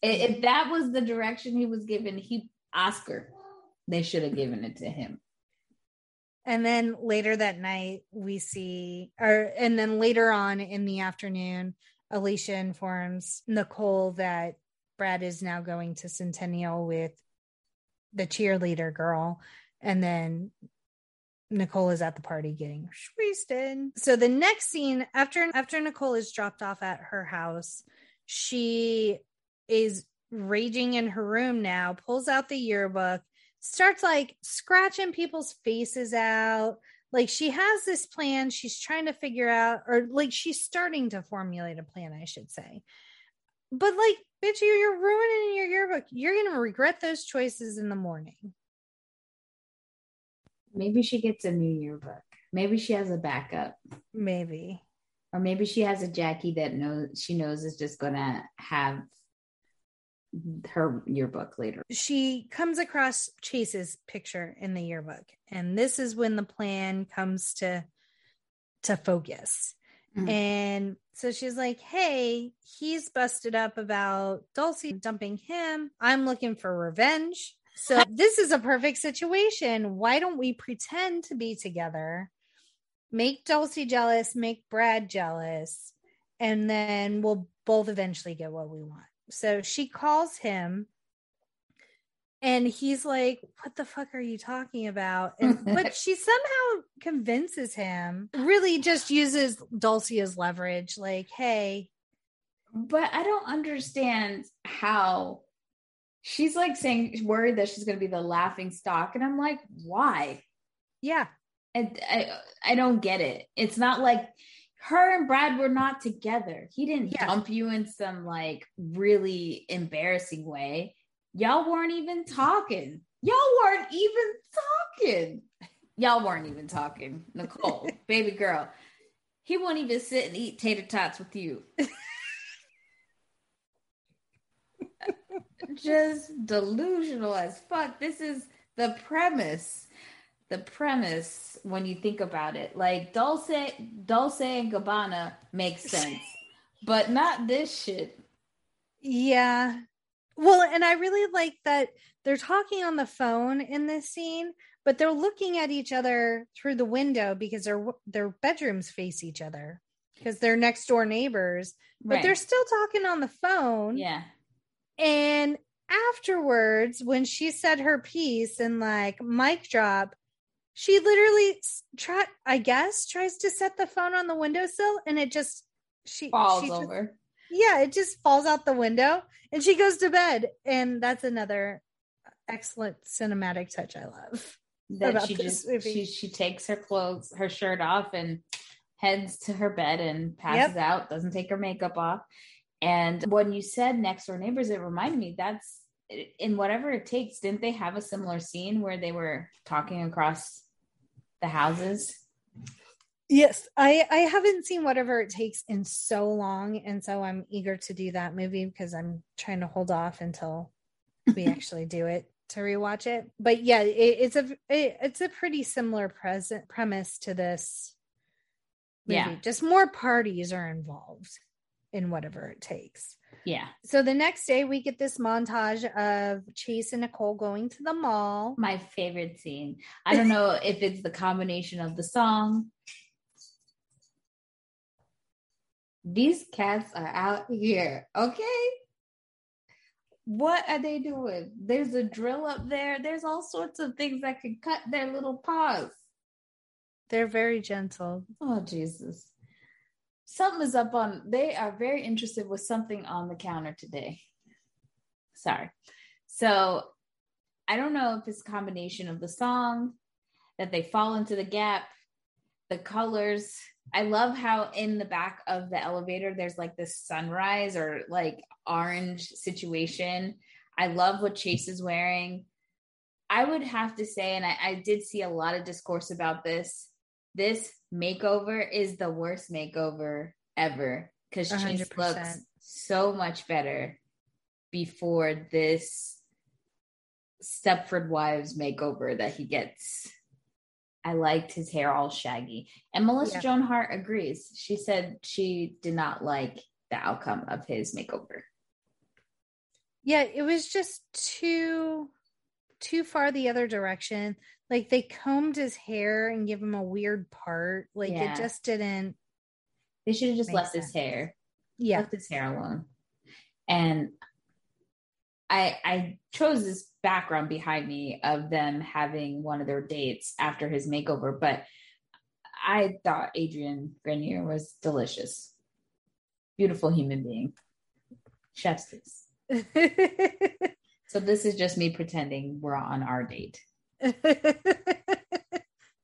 If that was the direction he was given, he, Oscar, they should have given it to him. And then later that night, we see, or and then later on in the afternoon, Alicia informs Nicole that Brad is now going to Centennial with the cheerleader girl. And then Nicole is at the party getting wasted. So the next scene after after Nicole is dropped off at her house, she is raging in her room now, pulls out the yearbook, starts like scratching people's faces out. Like she has this plan she's trying to figure out, or like she's starting to formulate a plan, I should say. But like, bitch, you- you're ruining your yearbook. You're gonna regret those choices in the morning. Maybe she gets a new yearbook. Maybe she has a backup. Maybe. Or maybe she has a Jackie that knows she knows is just gonna have her yearbook later. she comes across Chase's picture in the yearbook, and this is when the plan comes to to focus. Mhm. And so she's like, "Hey, he's busted up about Dulcie dumping him. I'm looking for revenge. So this is a perfect situation. Why don't we pretend to be together? Make Dulcie jealous, make Brad jealous, and then we'll both eventually get what we want." So she calls him and he's like what the fuck are you talking about? And but she somehow convinces him really just uses dulcie as leverage like hey. But i don't understand how she's like saying worried that she's going to be the laughing stock and i'm like why? Yeah. And I, I don't get it. It's not like her and brad were not together. He didn't Yeah. dump you in some like really embarrassing way y'all weren't even talking y'all weren't even talking y'all weren't even talking nicole baby girl he won't even sit and eat tater tots with you just delusional as fuck. This is the premise. The premise when you think about it. Like Dulce Dulce and Gabbana makes sense. but not this shit. Yeah. Well, and I really like that they're talking on the phone in this scene, but they're looking at each other through the window because their their bedrooms face each other because they're next door neighbors. But Right. they're still talking on the phone. yeah. And afterwards, when she said her piece and like mic drop, she literally try I guess tries to set the phone on the windowsill and it just she Falls she just- over. Yeah, it just falls out the window and she goes to bed. And that's another excellent cinematic touch I love. that she just she she takes her clothes her shirt off and heads to her bed and passes out doesn't take her makeup off and when you said next door neighbors it reminded me that's in whatever it takes didn't they have a similar scene where they were talking across the houses Yes, I I haven't seen whatever it takes in so long, and so I'm eager to do that movie because I'm trying to hold off until we actually do it to rewatch it. But yeah, it, it's a it, it's a pretty similar present premise to this. Movie. Yeah. just more parties are involved in whatever it takes. yeah So the next day, we get this montage of Chase and Nicole going to the mall. my favorite scene i don't know if it's the combination of the song these cats are out here okay? What are they doing? There's a drill up there. There's all sorts of things that can cut their little paws. They're very gentle. oh jesus. Something is up on they are very interested with something on the counter today. Sorry. So i don't know if it's a combination of the song that they fall into the gap the colors i love how in the back of the elevator there's like this sunrise or like orange situation. I love what chase is wearing. I would have to say and i, I did see a lot of discourse about this this makeover is the worst makeover ever because chase looks so much better before this Stepford Wives makeover that he gets. I liked his hair all shaggy. And Melissa Yeah. Joan Hart agrees. She said she did not like the outcome of his makeover. Yeah, it was just too too far the other direction. Like they combed his hair and give him a weird part. Like Yeah. it just didn't. They should have just left his hair. Yeah, left his hair alone. And I I chose this background behind me of them having one of their dates after his makeover, but I thought Adrian Grenier was delicious. Beautiful human being. Chef's kiss. So this is just me pretending we're on our date. Do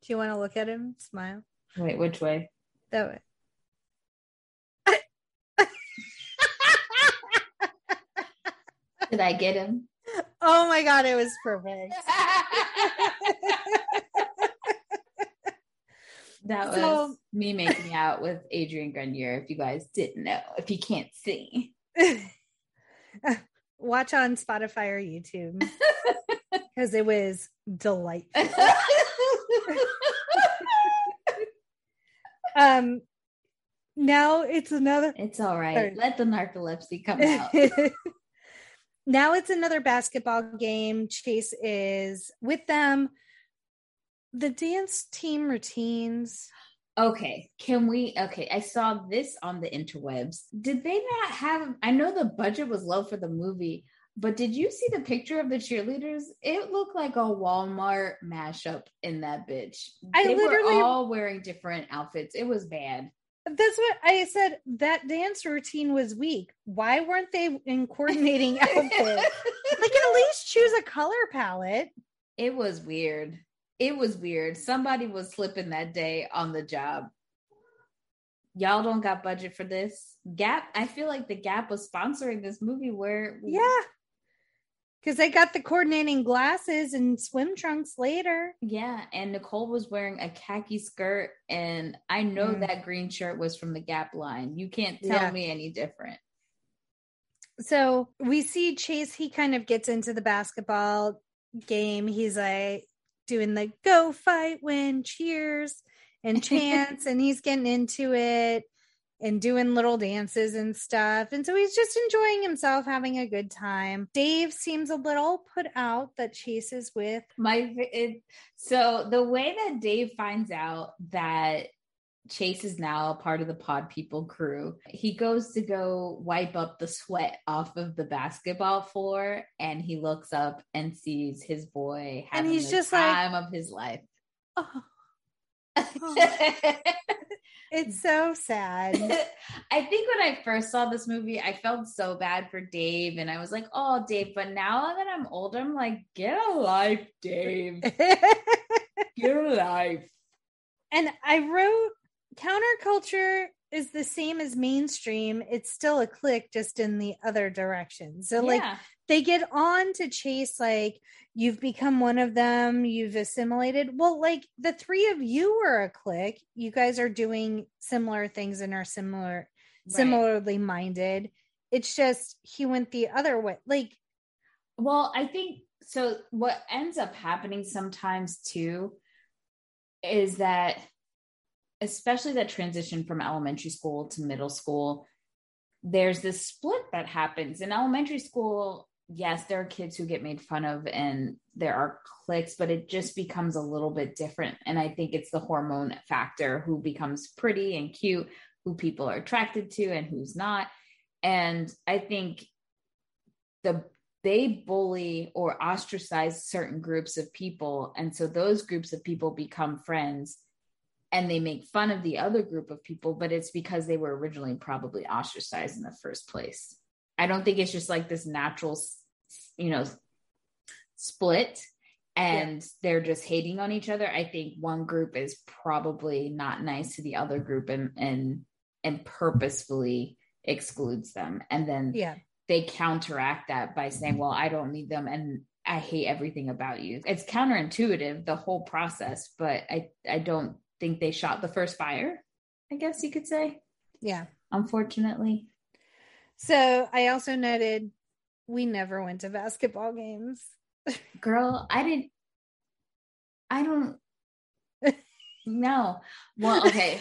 you want to look at him? Smile. Wait, which way? That way. Did I get him? Oh my god, it was perfect. That was So- me making out with Adrian Grenier, if you guys didn't know, if you can't see. Watch on Spotify or YouTube because it was delightful. Um, now it's another. it's all right. Sorry. Let the narcolepsy come out. Now it's another basketball game. Chase is with them. The dance team routines. okay, can we? Okay, I saw this on the interwebs. Did they not have? I know the budget was low for the movie. But did you see the picture of the cheerleaders? It looked like a Walmart mashup in that bitch. I they literally- were all wearing different outfits. It was bad. That's what I said. That dance routine was weak. Why weren't they in coordinating outfits? like at least choose a color palette. It was weird. It was weird. Somebody was slipping that day on the job. Y'all don't got budget for this. Gap, I feel like the Gap was sponsoring this movie where Yeah. Because they got the coordinating glasses and swim trunks later. Yeah, and Nicole was wearing a khaki skirt and I know Mm. that green shirt was from the Gap line. You can't tell Yeah. me any different. So we see Chase, he kind of gets into the basketball game. He's like doing the go fight, win, cheers, and chants, and he's getting into it and doing little dances and stuff. And so he's just enjoying himself, having a good time. Dave seems a little put out that Chase is with. My it, so the way that Dave finds out that Chase is now a part of the Pod People crew, he goes to go wipe up the sweat off of the basketball floor, and he looks up and sees his boy And he's the just like- time of his life. Oh, oh. It's so sad. I think when I first saw this movie, I felt so bad for Dave, and I was like, "Oh, Dave." But now that I'm older, I'm like, "Get a life, Dave. Get a life." and I wrote counterculture is the same as mainstream. It's still a click, just in the other direction. So, like, Yeah. They get on to chase, like, you've become one of them, you've assimilated. Well, like, the three of you were a clique You guys are doing similar things and are similar, Right. similarly minded. It's just he went the other way. Like, Well, I think so. What ends up happening sometimes too is that, especially that transition from elementary school to middle school, there's this split that happens in elementary school. Yes, there are kids who get made fun of and there are cliques, but it just becomes a little bit different. And I think it's the hormone factor who becomes pretty and cute, who people are attracted to and who's not. And I think the they bully or ostracize certain groups of people and so those groups of people become friends and they make fun of the other group of people but it's because they were originally probably ostracized in the first place i don't think it's just like this natural you know split and they're just hating on each other i think one group is probably not nice to the other group and and and purposefully excludes them and then yeah. they counteract that by saying, Well, I don't need them and I hate everything about you. It's counterintuitive, the whole process, but I, I don't think they shot the first fire, I guess you could say, Yeah. unfortunately. So I also noted we never went to basketball games. Girl, I didn't I don't no. Well, okay.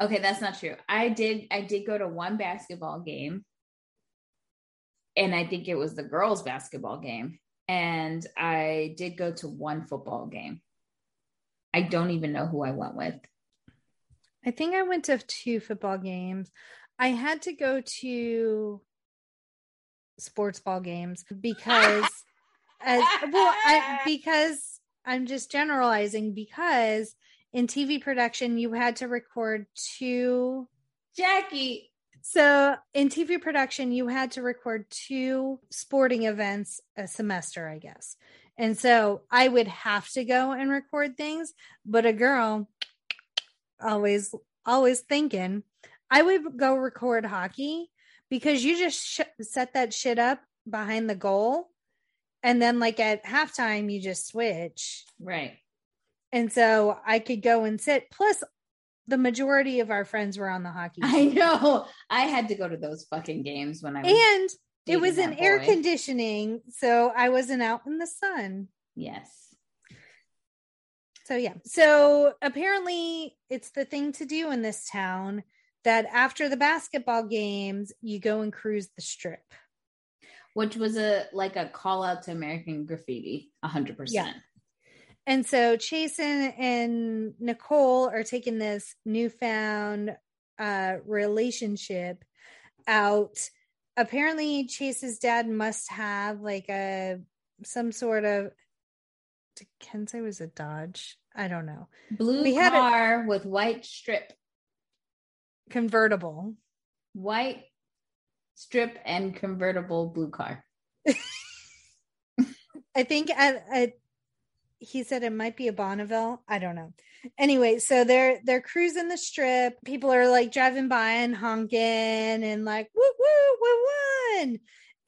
Okay, that's not true. I did I did go to one basketball game. And I think it was the girls' basketball game. And I did go to one football game. I don't even know who I went with. I think I went to two football games. I had to go to sports ball games because as well I, because I'm just generalizing because in TV production you had to record two Jackie. so in TV production you had to record two sporting events a semester I guess. And so I would have to go and record things, but a girl always always thinking I would go record hockey because you just sh- set that shit up behind the goal and then like at halftime you just switch Right. and so I could go and sit plus the majority of our friends were on the hockey I know. I had to go to those fucking games when I was and it was in air conditioning so I wasn't out in the sun Yes. So yeah. So apparently it's the thing to do in this town that after the basketball games you go and cruise the strip. Which was a like a call out to American graffiti, a hundred percent. And so Chase and, Nicole are taking this newfound uh relationship out apparently Chase's dad must have like a some sort of Ken say was a Dodge. I don't know. Blue we car a, with white strip. Convertible. White strip and convertible blue car. I think at, at, he said it might be a Bonneville. I don't know. Anyway, so they're they're cruising the strip. People are like driving by and honking and like woo woo woo won.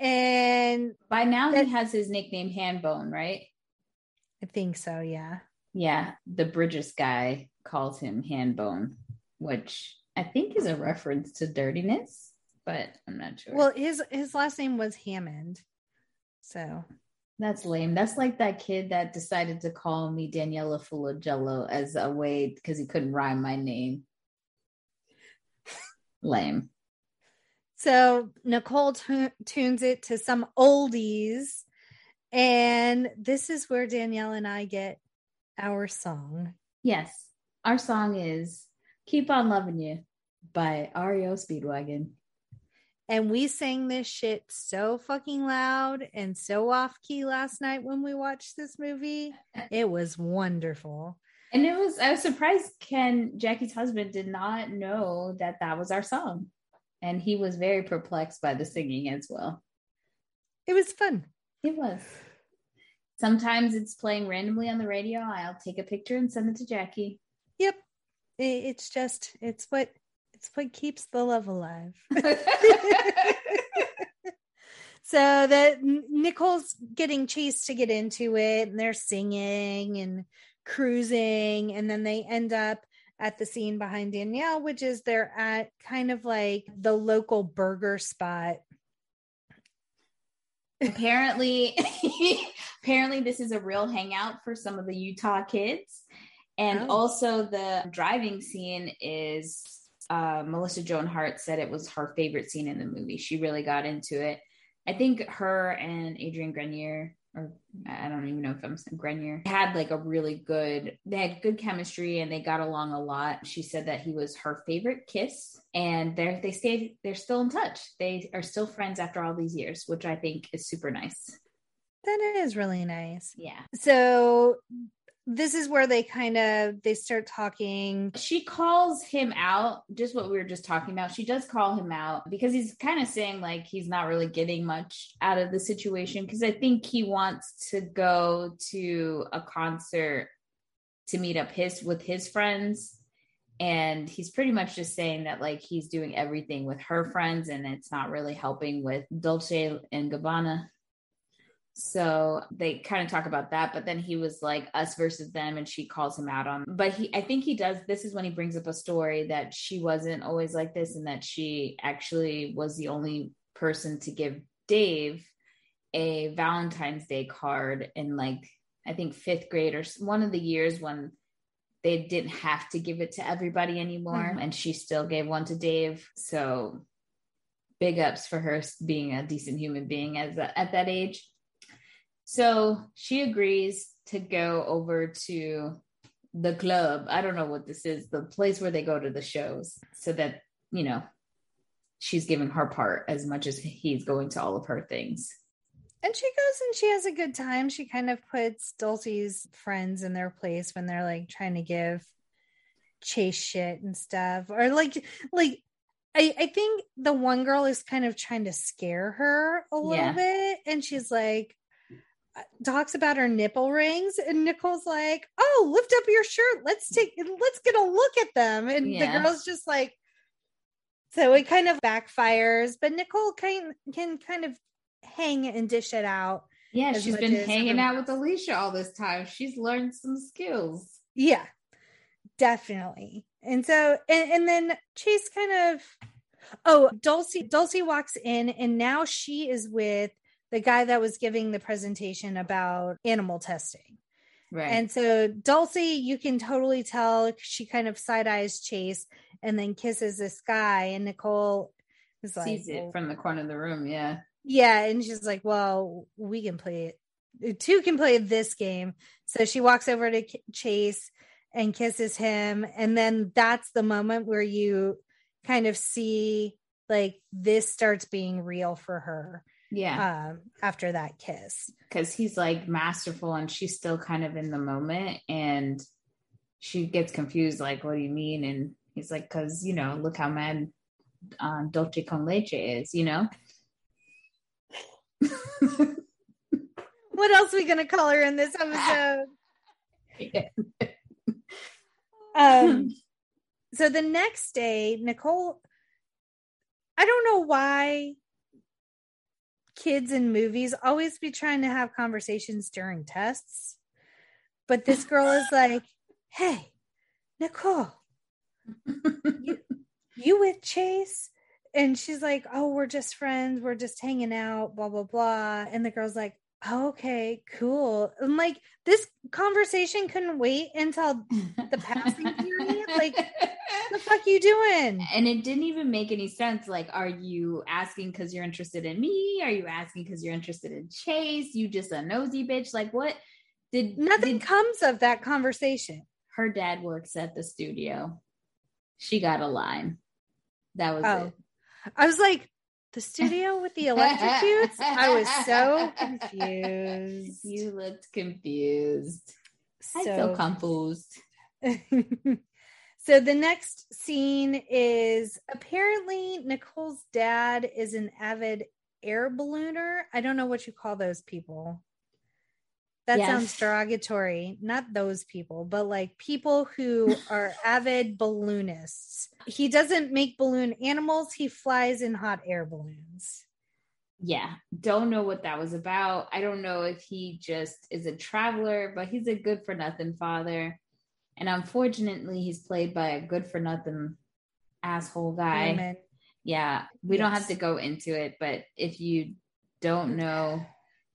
And by now that, he has his nickname Hambone, right? I think so, yeah. Yeah, the Bridges guy calls him Hambone, which I think is a reference to dirtiness, but I'm not sure. Well, his his last name was Hammond. So that's lame. That's like that kid that decided to call me Daniela Jello as a way because he couldn't rhyme my name. lame. So Nicole t- tunes it to some oldies. And this is where Danielle and I get our song. Yes. Our song is Keep On Loving You by REO Speedwagon. And we sang this shit so fucking loud and so off key last night when we watched this movie. It was wonderful. And it was, I was surprised Ken, Jackie's husband, did not know that that was our song. And he was very perplexed by the singing as well. It was fun. It was. Sometimes it's playing randomly on the radio. I'll take a picture and send it to Jackie. Yep. It's just, it's what it's what keeps the love alive. so that Nicole's getting chased to get into it, and they're singing and cruising, and then they end up at the scene behind Danielle, which is they're at kind of like the local burger spot. apparently, apparently this is a real hangout for some of the Utah kids. And oh. also the driving scene is uh, Melissa Joan Hart said it was her favorite scene in the movie. She really got into it. I think her and Adrian Grenier, or I don't even know if I'm saying Grenier, had like a really good, they had good chemistry and they got along a lot. She said that he was her favorite kiss and they're, they stayed, they're still in touch. They are still friends after all these years, which I think is super nice. That is really nice. Yeah. So this is where they kind of they start talking. She calls him out just what we were just talking about. She does call him out because he's kind of saying like he's not really getting much out of the situation. Because i think he wants to go to a concert to meet up his with his friends. And he's pretty much just saying that like he's doing everything with her friends and it's not really helping with dolce and gabbana so they kind of talk about that but then he was like us versus them and she calls him out on but he i think he does this is when he brings up a story that she wasn't always like this and that she actually was the only person to give dave a valentine's day card in like i think fifth grade or one of the years when they didn't have to give it to everybody anymore mm-hmm. and she still gave one to dave so big ups for her being a decent human being as a, at that age so she agrees to go over to the club. I don't know what this is, the place where they go to the shows, so that, you know, she's giving her part as much as he's going to all of her things. And she goes and she has a good time. She kind of puts Dulcie's friends in their place when they're like trying to give chase shit and stuff. Or like like I, I think the one girl is kind of trying to scare her a little yeah. bit. And she's like, talks about her nipple rings and Nicole's like, "Oh, lift up your shirt. Let's take let's get a look at them." And yeah. the girl's just like so it kind of backfires, but Nicole can can kind of hang and dish it out. Yeah, she's been hanging out with Alicia all this time. She's learned some skills. Yeah. Definitely. And so and, and then Chase kind of oh, Dulcie Dulcie walks in and now she is with the guy that was giving the presentation about animal testing. Right. And so Dulcie, you can totally tell she kind of side eyes Chase and then kisses this guy, and Nicole is like, sees it from the corner of the room. Yeah. Yeah. And she's like, well, we can play it. Two can play this game. So she walks over to Chase and kisses him. And then that's the moment where you kind of see like this starts being real for her Yeah. um after that kiss Because he's like masterful and she's still kind of in the moment. And she gets confused, like, what do you mean? And he's like, because, you know, look how mad um, Dolce con leche is, you know? what else we gonna call her in this episode um so the next day nicole i don't know why kids in movies always be trying to have conversations during tests. But this girl is like hey nicole you, you with chase? And she's like oh we're just friends. We're just hanging out blah blah blah. And the girl's like okay cool and like this conversation couldn't wait until the passing period like the fuck you doing and it didn't even make any sense. Like, are you asking because you're interested in me? Are you asking because you're interested in Chase? You just a nosy bitch? Like, what did nothing did- comes of that conversation her dad works at the studio. She got a line. That was Oh. it. i was like the studio with the electrocutes i was so confused You looked confused. I so feel confused. so the next scene is apparently Nicole's dad is an avid air ballooner. I don't know what you call those people. That Yes. sounds derogatory. Not those people, but like people who are avid balloonists. He doesn't make balloon animals, he flies in hot air balloons. Yeah, don't know what that was about. I don't know if he just is a traveler, but he's a good for nothing father. And unfortunately, he's played by a good for nothing asshole guy. Women. Yeah, we don't have to go into it, but if you don't know,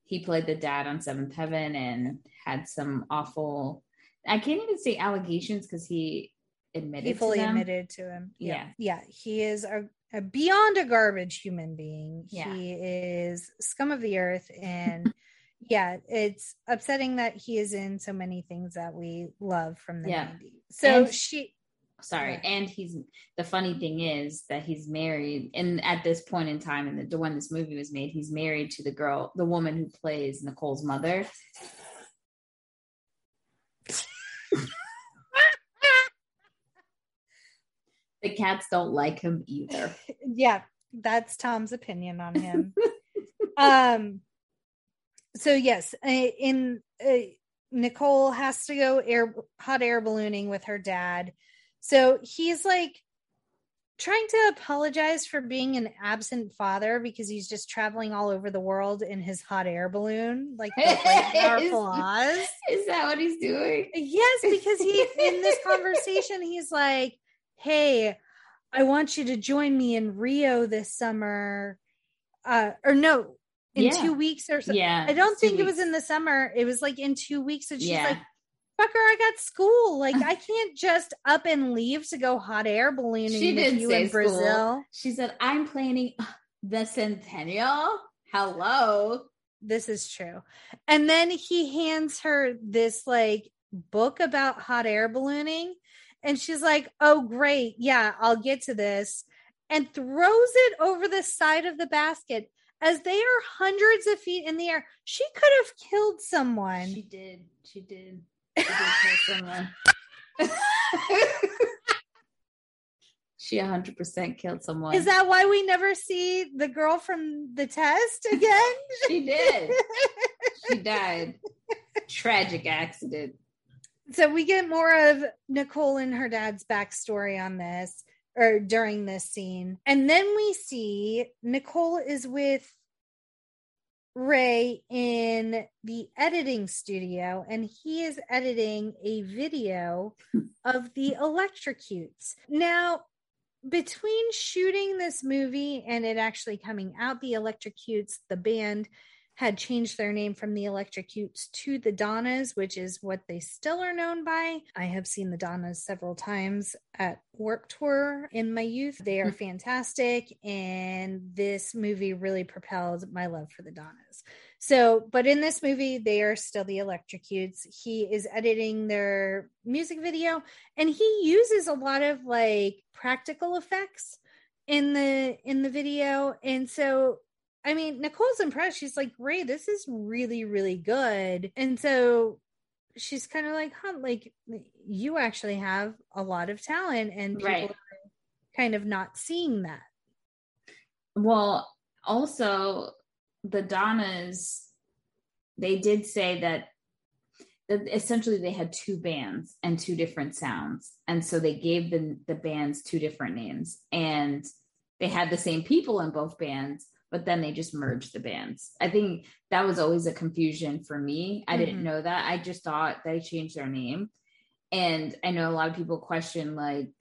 he played the dad on Seventh Heaven and had some awful, I can't even say allegations because he admitted He fully to admitted to him. Yeah. Yeah. He is a, a beyond a garbage human being. Yeah. He is scum of the earth. And yeah, it's upsetting that he is in so many things that we love from the Yeah. 90s. So And- she, Sorry, Yeah. and he's the funny thing is that he's married, and at this point in time, and the when this movie was made, he's married to the girl, the woman who plays Nicole's mother. the cats don't like him either. yeah, that's Tom's opinion on him. um, so yes, in uh, Nicole has to go air hot air ballooning with her dad. So he's like trying to apologize for being an absent father because he's just traveling all over the world in his hot air balloon, like powerful Oz. Is that what he's doing? Yes, because he in this conversation he's like, "Hey, I want you to join me in Rio this summer." Uh or no, in Yeah. 2 weeks or so. Yeah, I don't two think it was in the summer. It was like in 2 weeks and she's Yeah. like, "Fucker, I got school. Like I can't just up and leave to go hot air ballooning She with you in school. Brazil." She said, "I'm planning the centennial." Hello. This is true. And then he hands her this like book about hot air ballooning. And she's like, oh, great. Yeah, I'll get to this. And throws it over the side of the basket as they are hundreds of feet in the air. She could have killed someone. She did. She did. She did kill someone. she 100% killed someone. Is that why we never see the girl from the test again? She did. she died. Tragic accident. so we get more of Nicole and her dad's backstory on this or during this scene. And then we see Nicole is with Ray in the editing studio and he is editing a video hmm. of the electrocutes. Now, between shooting this movie and it actually coming out, the electrocutes, the band had changed their name from the Electrocutes to the Donnas, which is what they still are known by. I have seen the Donnas several times at Warp Tour in my youth. They are hmm. fantastic, and this movie really propelled my love for the Donnas. So, but in this movie, they are still the Electrocutes. He is editing their music video, and he uses a lot of like practical effects in the in the video and so I mean, Nicole's impressed. She's like, Ray, this is really, really good. And so she's kind of like, huh, like you actually have a lot of talent and people Right. are kind of not seeing that. Well, also the Donnas, they did say that, that essentially they had two bands and two different sounds, and so they gave the the bands two different names, and they had the same people in both bands, but then they just merged the bands. I think that was always a confusion for me. I Mhm. didn't know that. I just thought they changed their name, and I know a lot of people question like,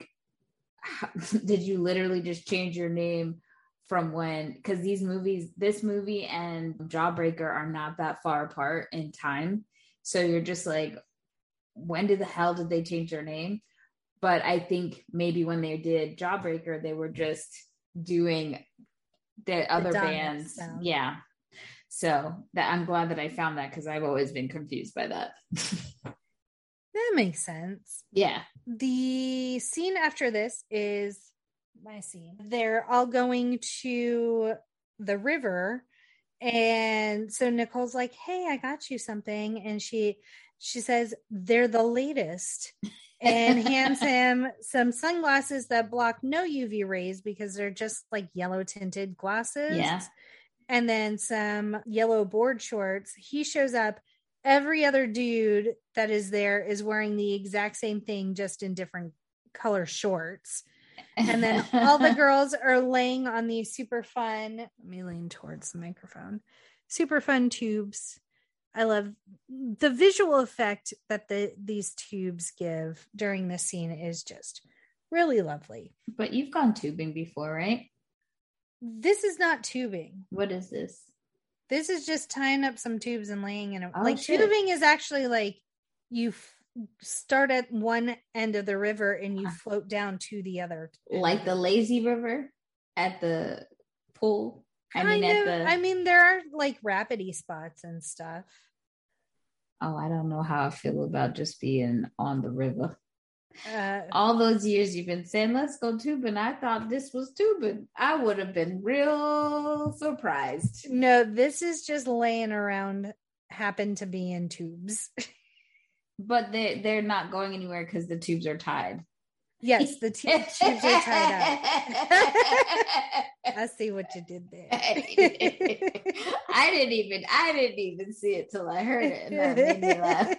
how, did you literally just change your name? from when because these movies this movie and jawbreaker are not that far apart in time so you're just like when did the hell did they change their name but i think maybe when they did jawbreaker they were just doing the other Donnas bands sound. yeah so that i'm glad that i found that because i've always been confused by that That makes sense. yeah The scene after this is my scene. They're all going to the river and so Nicole's like, "Hey, I got you something." And she she says, "They're the latest." And hands him some sunglasses that block no UV rays because they're just like yellow tinted glasses. yeah and then some yellow board shorts. He shows up. Every other dude that is there is wearing the exact same thing, just in different color shorts. And then all the girls are laying on these super fun. Let me lean towards the microphone. Super fun tubes. I love the visual effect that the these tubes give during this scene is just really lovely. but you've gone tubing before right This is not tubing. what is this This is just tying up some tubes and laying in it. Oh, like shit. tubing is actually like you f- start at one end of the river and you Uh. float down to the other. like the lazy river at the pool. I mean, of. the. I mean, there are like rapidy spots and stuff. oh, I don't know how I feel about just being on the river. Uh, All those years you've been saying, let's go tubing. I thought this was tubing. I would have been real surprised. no, this is just laying around. Happen to be in tubes. But they, they're not going anywhere because the tubes are tied. Yes, the t- tubes are tied up. I see what you did there. I didn't even I didn't even see it till I heard it and that made me laugh.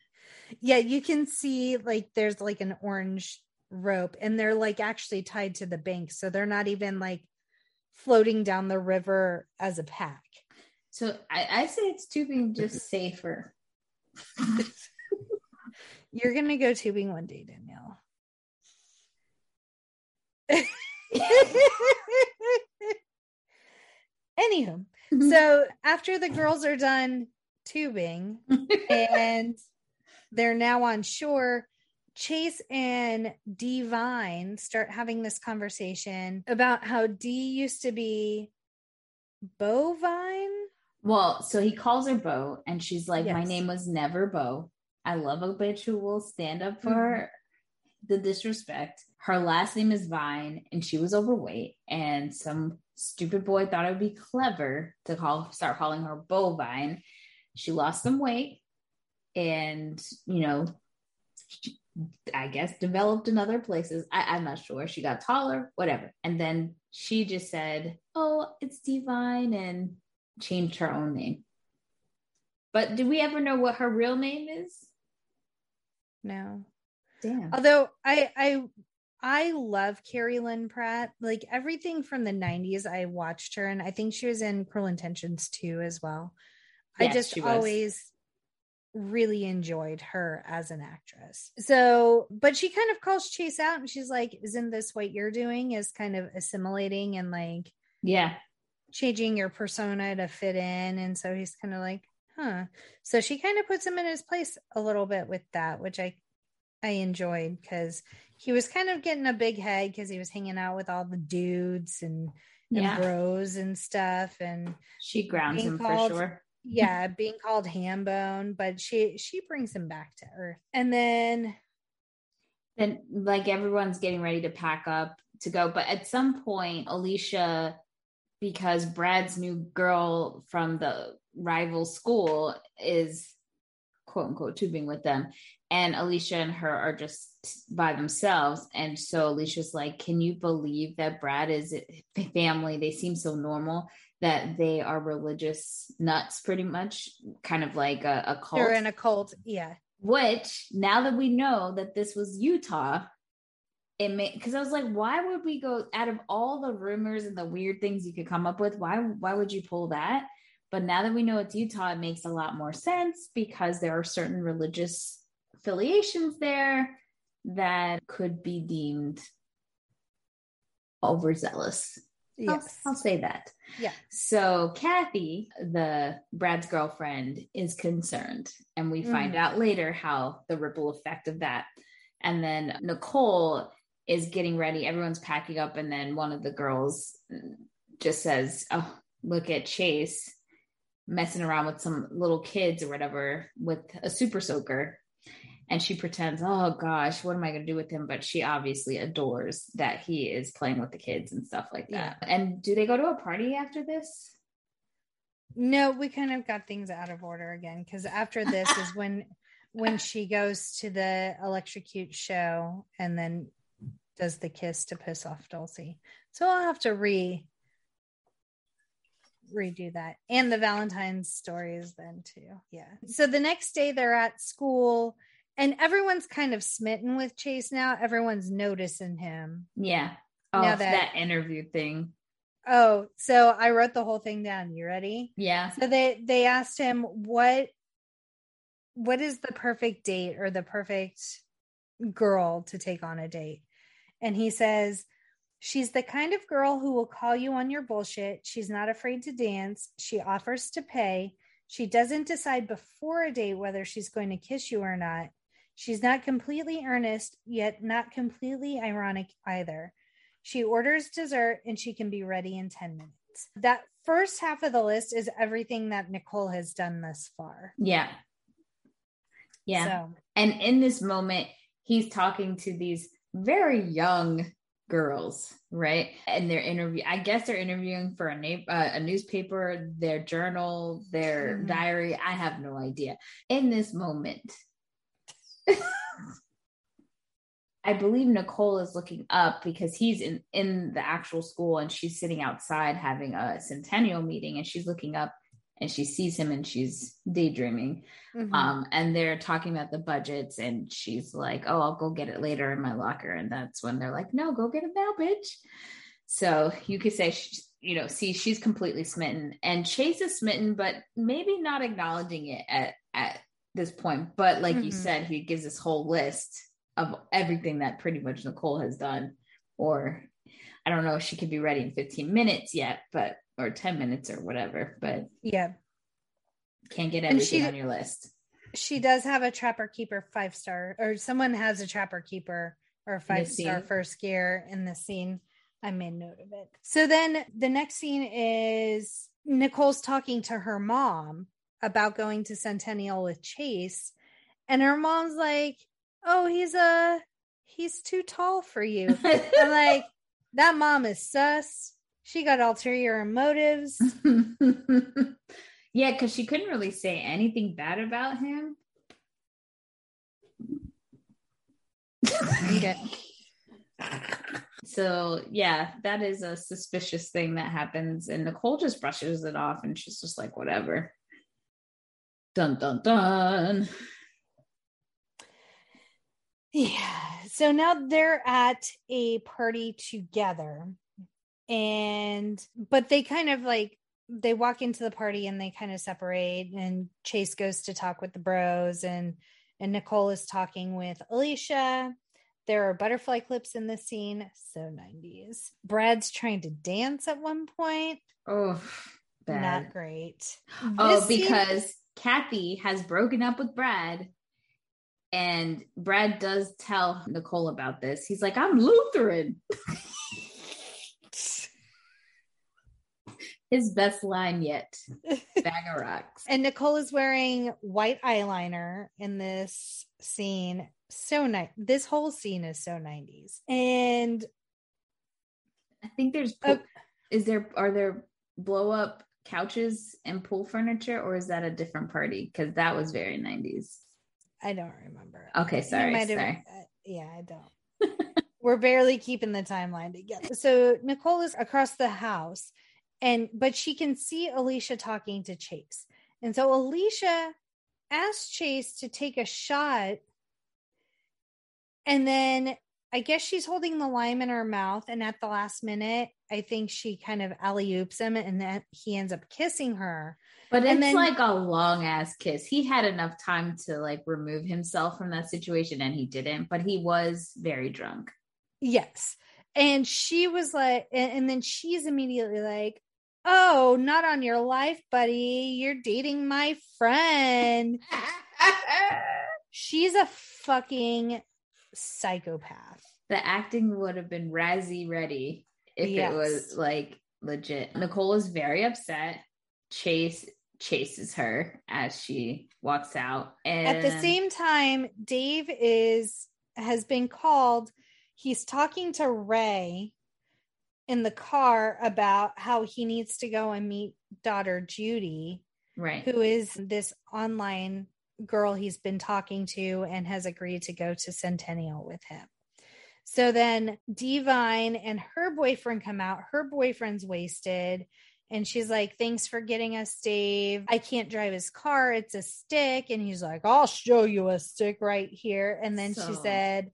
yeah, you can see like there's like an orange rope and they're like actually tied to the bank. So they're not even like floating down the river as a pack. So I, I say it's tubing just safer. You're going to go tubing one day, Danielle. Anywho, so after the girls are done tubing and they're now on shore, Chase and Divine start having this conversation about how D used to be bovine. well, so he calls her Bo, and she's like, "My name was never Bo. I love a bitch who will stand up for Mhm. The disrespect. Her last name is Vine, and she was overweight. And some stupid boy thought it would be clever to call start calling her Bovine. She lost some weight, and you know, she- I guess developed in other places. I, I'm not sure. She got taller, whatever. And then she just said, "Oh, it's Divine," and changed her own name. But do we ever know what her real name is? No. Damn. Although I I I love Keri Lynn Pratt. Like everything from the 90s, I watched her and I think she was in Cruel Intentions too as well. I just always really enjoyed her as an actress. So, but she kind of calls Chase out and she's like, Isn't this what you're doing? Is kind of assimilating and like Yeah. changing your persona to fit in. And so he's kind of like, huh. So she kind of puts him in his place a little bit with that, which I I enjoyed because he was kind of getting a big head because he was hanging out with all the dudes and, and Yeah. bros and stuff. And She grounds him called- for sure. yeah, being called hambone, but she she brings him back to earth. And then Then, like everyone's getting ready to pack up, to go. But at some point, Alicia, because Brad's new girl from the rival school is quote unquote tubing with them, and Alicia and her are just by themselves. And so Alicia's like, Can you believe that Brad is a family? They seem so normal that they are religious nuts, pretty much, kind of like a, a cult. They're in a cult. Yeah. Which now that we know that this was Utah, it may because I was like, why would we go out of all the rumors and the weird things you could come up with? Why why would you pull that? But now that we know it's Utah, it makes a lot more sense because there are certain religious affiliations there that could be deemed overzealous. Yes. I'll, I'll, say that. Yeah. So Kathy, the Brad's girlfriend, is concerned, and we mm. find out later how the ripple effect of that. And then Nicole is getting ready. Everyone's packing up, and then one of the girls just says, "Oh, look at Chase messing around with some little kids or whatever with a super soaker." And she pretends, oh gosh, what am I going to do with him? But she obviously adores that he is playing with the kids and stuff like that. Yeah. And do they go to a party after this? No, we kind of got things out of order again because after this is when when she goes to the electrocute show and then does the kiss to piss off Dulcie. So I'll have to re redo that and the valentine's stories then too yeah so the next day they're at school and everyone's kind of smitten with Chase now. Everyone's noticing him. Yeah. Oh, that, that interview thing. Oh, so I wrote the whole thing down. You ready? Yeah. So they they asked him what what is the perfect date or the perfect girl to take on a date? And he says She's the kind of girl who will call you on your bullshit. She's not afraid to dance. She offers to pay. She doesn't decide before a date whether she's going to kiss you or not. She's not completely earnest, yet not completely ironic either. She orders dessert and she can be ready in 10 minutes. That first half of the list is everything that Nicole has done thus far. Yeah. Yeah. So. And in this moment, he's talking to these very young girls, right? And they're interview. I guess they're interviewing for a name, uh, a newspaper, their journal, their mm-hmm. diary. I have no idea. In this moment, I believe Nicole is looking up because he's in in the actual school and she's sitting outside having a centennial meeting and she's looking up and she sees him and she's daydreaming. Mm-hmm. Um, and they're talking about the budgets and she's like, "Oh, I'll go get it later in my locker." And that's when they're like, "No, go get it now, bitch." So you could say, you know, see, she's completely smitten, and Chase is smitten, but maybe not acknowledging it at at this point. But like mm-hmm. you said, he gives this whole list of everything that pretty much Nicole has done. Or I don't know if she could be ready in 15 minutes yet, but or 10 minutes or whatever. But yeah. Can't get everything she, on your list. She does have a trapper keeper five star, or someone has a trapper keeper or five star first gear in the scene. I made note of it. So then the next scene is Nicole's talking to her mom about going to Centennial with Chase. And her mom's like, Oh, he's a he's too tall for you. I'm like, that mom is sus. She got ulterior motives. yeah, because she couldn't really say anything bad about him. okay. So yeah, that is a suspicious thing that happens. And Nicole just brushes it off and she's just like, whatever. Dun dun dun. Yeah. So now they're at a party together. And but they kind of like they walk into the party and they kind of separate and Chase goes to talk with the bros and and Nicole is talking with Alicia. There are butterfly clips in the scene, so 90s. Brad's trying to dance at one point. Oh, bad. not great. Oh, because scene- Kathy has broken up with Brad. And Brad does tell Nicole about this. He's like, I'm Lutheran. His best line yet. Bag of rocks. And Nicole is wearing white eyeliner in this scene. So nice. This whole scene is so 90s. And I think there's Oh. is there are there blow up couches and pool furniture or is that a different party because that was very 90s I don't remember. okay sorry sorry uh, yeah, I don't. We're barely keeping the timeline together. So Nicole is across the house, and but she can see Alicia talking to Chase, and so Alicia asks Chase to take a shot, and then I guess she's holding the lime in her mouth, and at the last minute, I think she kind of alley oops him, and then he ends up kissing her. but it's then- like a long ass kiss he had enough time to like remove himself from that situation and he didn't but he was very drunk Yes. And she was like, and, and then she's immediately like, Oh, not on your life, buddy. You're dating my friend. She's a fucking psychopath. the acting would have been Razzie ready if Yes. it was like legit. Nicole is very upset. Chase chases her as she walks out. And At the same time, Dave is has been called. He's talking to Ray in the car about how he needs to go and meet daughter Judy. right. who is this online girl he's been talking to and has agreed to go to Centennial with him. So then Divine and her boyfriend come out. Her boyfriend's wasted. And she's like, Thanks for getting us, Dave. I can't drive his car. It's a stick. And he's like, I'll show you a stick right here. And then she said,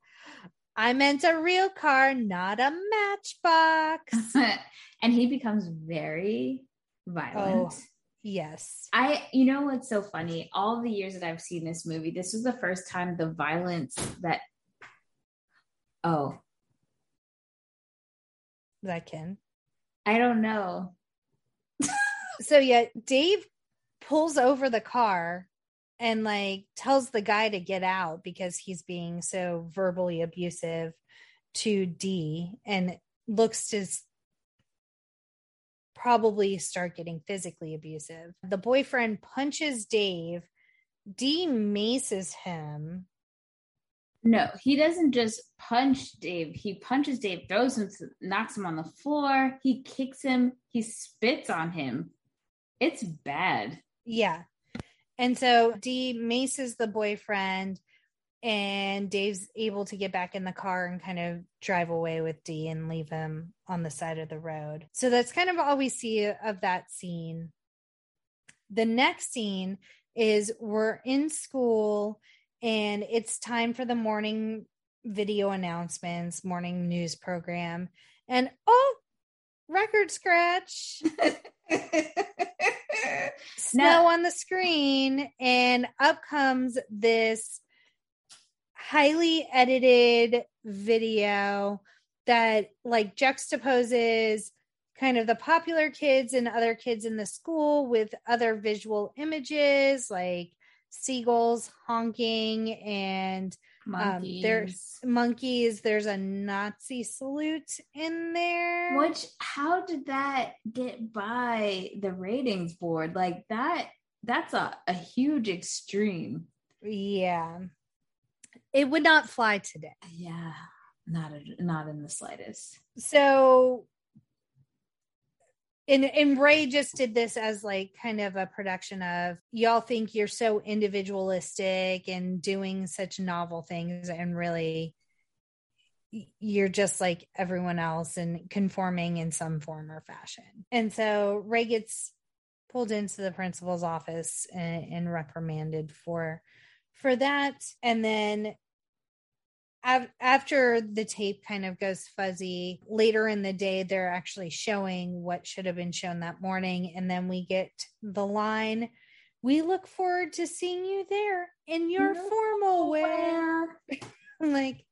I meant a real car, not a matchbox. and he becomes very violent. Oh. yes. I, you know what's so funny? All the years that I've seen this movie, this was the first time the violence that, oh, Is that Ken? I don't know. so yeah, Dave pulls over the car and like tells the guy to get out because he's being so verbally abusive to D and looks to probably start getting physically abusive. The boyfriend punches Dave. D maces him. No, he doesn't just punch Dave. He punches Dave, throws him, knocks him on the floor. He kicks him. He spits on him. It's bad. Yeah. And so Dee maces the boyfriend, and Dave's able to get back in the car and kind of drive away with D and leave him on the side of the road. So that's kind of all we see of that scene. The next scene is we're in school and it's time for the morning video announcements, morning news program. And oh, record scratch snow on the screen and up comes this highly edited video that like juxtaposes kind of the popular kids and other kids in the school with other visual images like seagulls honking and um, there's monkeys there's a nazi salute in there Which how did that get by the ratings board? Like that that's a, a huge extreme. yeah it would not fly today Yeah. Not a, not in the slightest. so and and ray just did this as like kind of a production of y'all think you're so individualistic and doing such novel things and really you're just like everyone else and conforming in some form or fashion. And so ray gets pulled into the principal's office and, and reprimanded for for that. And then after the tape kind of goes fuzzy later in the day they're actually showing what should have been shown that morning and then we get the line we look forward to seeing you there in your No formal wear like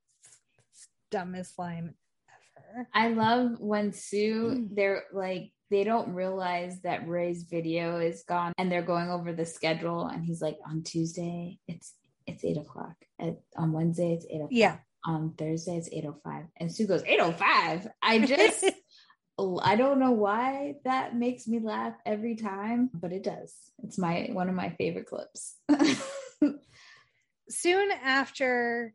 dumbest line ever I love when Sue, Mm. they're like, they don't realize that Ray's video is gone and they're going over the schedule. And he's like, on Tuesday, it's it's eight o'clock. At, on Wednesday, it's eight o'clock. Yeah. On Thursday, it's 805. And Sue goes, 805. I just I don't know why that makes me laugh every time, but it does. It's my one of my favorite clips. soon after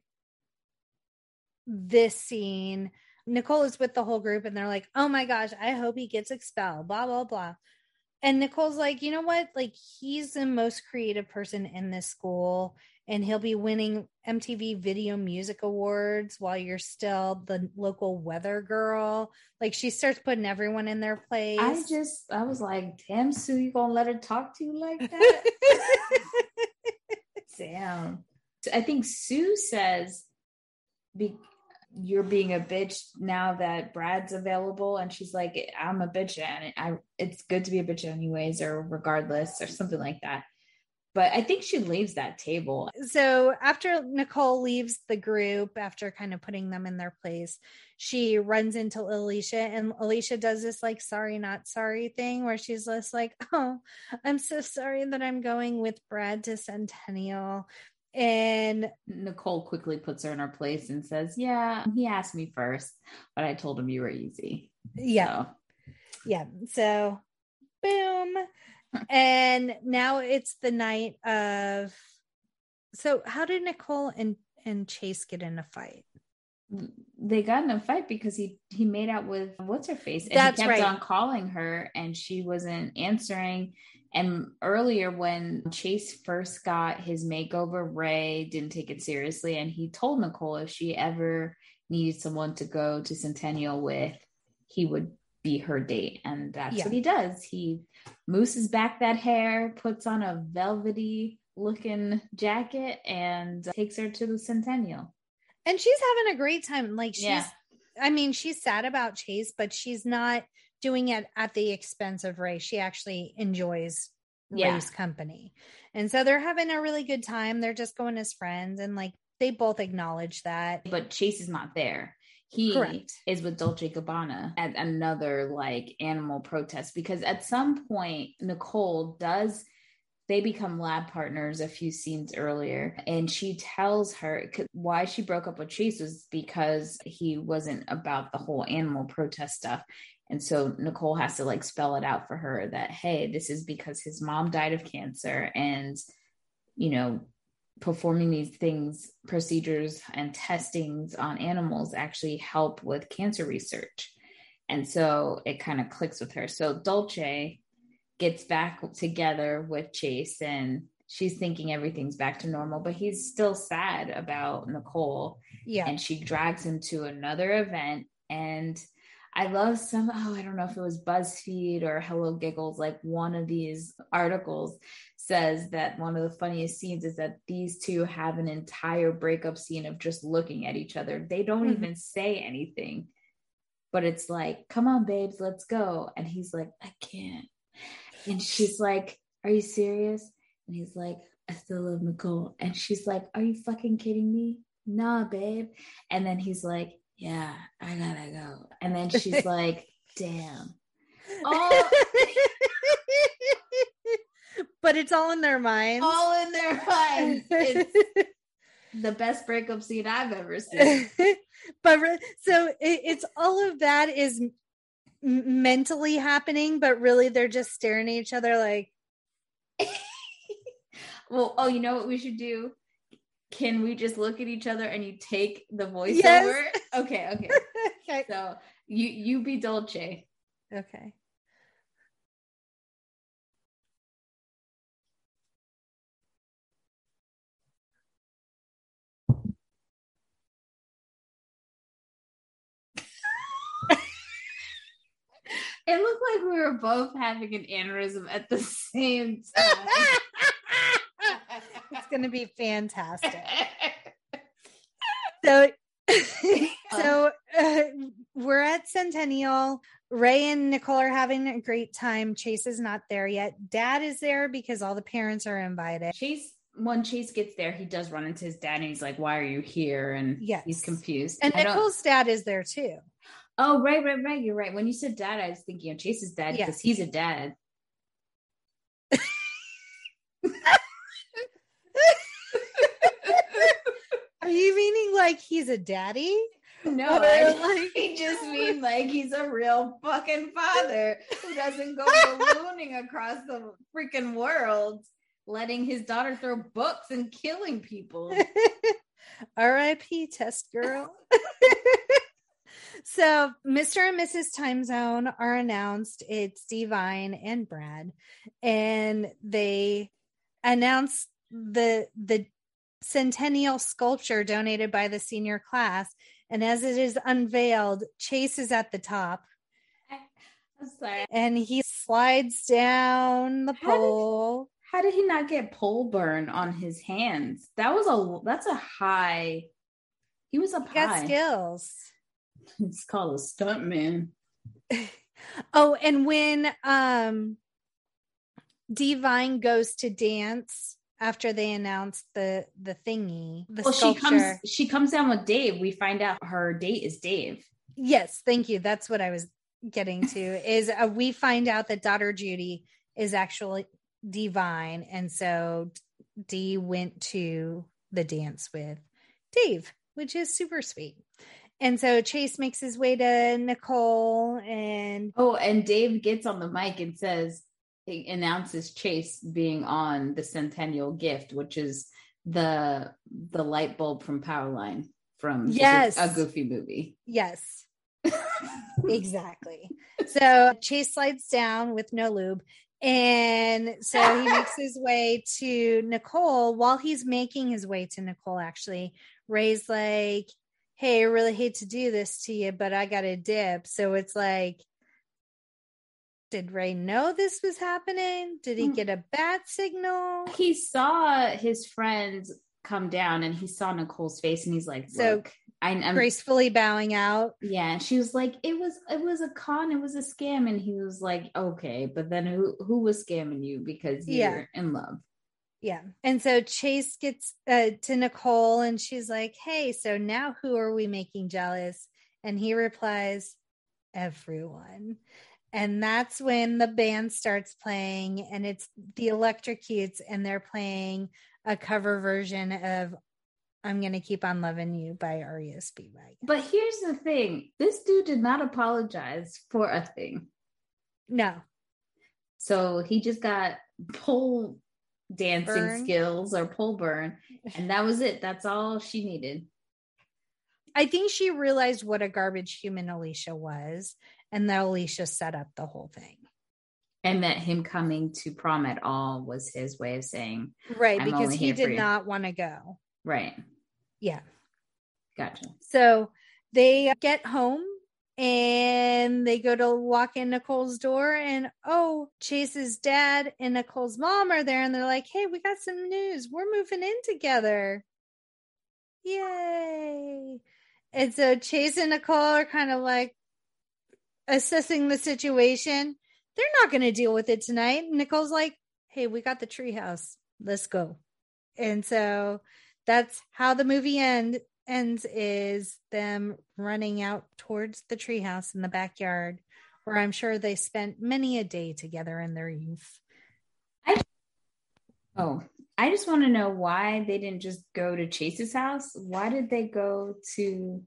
this scene Nicole is with the whole group and they're like, oh my gosh, I hope he gets expelled, blah, blah, blah. And Nicole's like, you know what? Like, he's the most creative person in this school and he'll be winning MTV Video Music Awards while you're still the local weather girl. Like she starts putting everyone in their place. I just, I was like, damn, Sue, you gonna let her talk to you like that? damn. I think Sue says, be, you're being a bitch now that Brad's available. And she's like, I'm a bitch and I, it's good to be a bitch anyways, or regardless, or something like that but I think she leaves that table. So after Nicole leaves the group, after kind of putting them in their place, she runs into Alicia, and Alicia does this like sorry, not sorry thing where she's just like, Oh, I'm so sorry that I'm going with Brad to Centennial. And Nicole quickly puts her in her place and says, Yeah, he asked me first, but I told him you were easy. Yeah. So. Yeah. So, boom and now it's the night of so how did nicole and and chase get in a fight? They got in a fight because he he made out with what's her face? And That's he kept right. on calling her and she wasn't answering. And earlier when chase first got his makeover ray didn't take it seriously. And he told nicole if she ever needed someone to go to centennial with he would be her date and that's yeah. what he does he mooses back that hair, puts on a velvety looking jacket, and takes her to the Centennial. And she's having a great time. Like she's, yeah. I mean, she's sad about Chase, but she's not doing it at the expense of Ray. She actually enjoys yeah. Ray's company. And so they're having a really good time. They're just going as friends and like they both acknowledge that. But Chase is not there he Correct. is with Dolce Gabbana at another like animal protest because at some point Nicole does they become lab partners a few scenes earlier and she tells her why she broke up with Chase was because he wasn't about the whole animal protest stuff and so Nicole has to like spell it out for her that hey this is because his mom died of cancer and you know performing these things, procedures, and testings on animals actually help with cancer research. And so it kind of clicks with her. So Dolce gets back together with Chase and she's thinking everything's back to normal, but he's still sad about Nicole. Yeah. And she drags him to another event and I love some, oh, I don't know if it was BuzzFeed or Hello Giggles, like one of these articles says that one of the funniest scenes is that these two have an entire breakup scene of just looking at each other. They don't mm-hmm. even say anything, but it's like, come on, babes, let's go. And he's like, I can't. And she's like, Are you serious? And he's like, I still love Nicole. And she's like, Are you fucking kidding me? Nah, babe. And then he's like, yeah, I gotta go. And then she's like, damn. Oh. but it's all in their minds. All in their minds. It's the best breakup scene I've ever seen. but so it, it's all of that is mentally happening, but really they're just staring at each other like. well, oh, you know what we should do? Can we just look at each other and you take the voiceover? Yes. Okay, okay. okay. So you you be Dolce. Okay. it looked like we were both having an aneurysm at the same time it's going to be fantastic. so, so uh, we're at Centennial. Ray and Nicole are having a great time. Chase is not there yet. Dad is there because all the parents are invited. Chase when Chase gets there, he does run into his dad and he's like, Why are you here? And yes. he's confused. And I Nicole's dad is there too. Oh, right, right, right. You're right. When you said dad, I was thinking of Chase's dad because he's a dad. Are you meaning like he's a daddy? No, I like he just mean like he's a real fucking father who doesn't go ballooning across the freaking world, letting his daughter throw books and killing people. R.I.P. Test girl. so Mr. and Mrs. Time Zone are announced. It's Divine and Brad, and they announce the the centennial sculpture donated by the senior class. And as it is unveiled, Chase is at the top. I'm sorry. And he slides down the How did- pole. How did he not get pole burn on his hands? That was a that's a high. He was up He got skills. It's called a stunt man. Oh, and when um Divine goes to dance after they announced the the thingy, the Well, she comes she comes down with Dave. We find out her date is Dave. Yes, thank you. That's what I was getting to. Is uh, we find out that daughter Judy is actually divine, and so Dee went to the dance with Dave, which is super sweet. And so Chase makes his way to Nicole, and Oh, and Dave gets on the mic and says announces Chase being on the centennial gift, which is the the light bulb from Powerline from Yes. a goofy movie. yes, exactly. So Chase slides down with no lube. And so he makes his way to Nicole. While he's making his way to Nicole, actually, Ray's like, Hey, I really hate to do this to you, but I got a dip. So it's like, did Ray know this was happening? Did he Mm. get a bat signal? he saw his friends come down and he saw Nicole's face and he's like, So, Look, I, I'm Gracefully bowing out. yeah. And she was like, It was it was a con, it was a scam. And he was like, Okay, but then who who was scamming you because you're Yeah. in love? Yeah. And so Chase gets uh, to Nicole and she's like, Hey, so now who are we making jealous? And he replies, Everyone. And that's when the band starts playing and it's the Electrocutes and they're playing a cover version of I'm Gonna Keep On Loving You by REO Speedwagon. But here's the thing this dude did not apologize for a thing. No. So he just got pole dancing Burn. skills or pole burn. And that was it. That's all she needed. I think she realized what a garbage human Alicia was, and that Alicia set up the whole thing. And that him coming to prom at all was his way of saying, Right, because he did not want to go. right, Yeah. gotcha. So they get home and they go to walk in Nicole's door, and oh, Chase's dad and Nicole's mom are there, and they're like, Hey, we got some news. We're moving in together. Yay. And so Chase and Nicole are kind of like assessing the situation. They're not going to deal with it tonight. Nicole's like, Hey, we got the treehouse. Let's go. And so that's how the movie end ends is them running out towards the treehouse in the backyard where I'm sure they spent many a day together in their youth. I, oh, I just want to know why they didn't just go to Chase's house. Why did they go to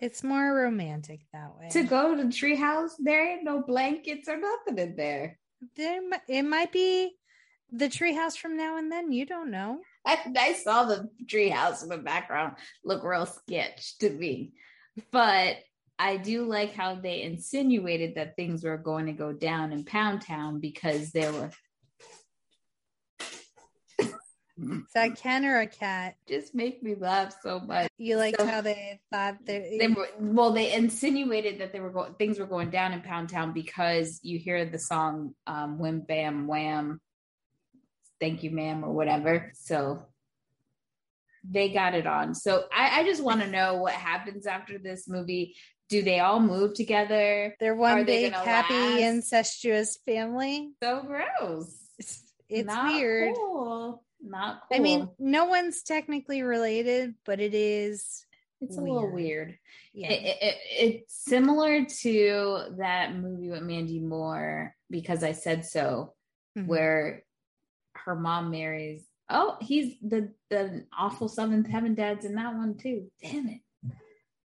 It's more romantic that way. to go to the treehouse? There ain't no blankets or nothing in there. There it might be the treehouse from now and then. You don't know. I, I saw the treehouse in the background look real sketch to me, but I do like how they insinuated that things were going to go down in Pound Town because there were Is that Ken or a cat? just make me laugh so much. You like So- how they thought they, They were well, they insinuated that they were going things were going down in Pound Town because you hear the song um Wham Bam Wham, Thank You Ma'am or whatever. So they got it on. So I, I just want to know what happens after this movie. Do they all move together? they're one Are they big gonna happy last? incestuous family. So gross. It's, it's Not weird. Cool. Not cool. I mean, no one's technically related, but it is. it's a little weird. weird. Yeah. It, it, it- it's similar to that movie with Mandy Moore because I said so, Mhm. where her mom marries. Oh, he's the the awful seventh heaven dad's in that one too. Damn it,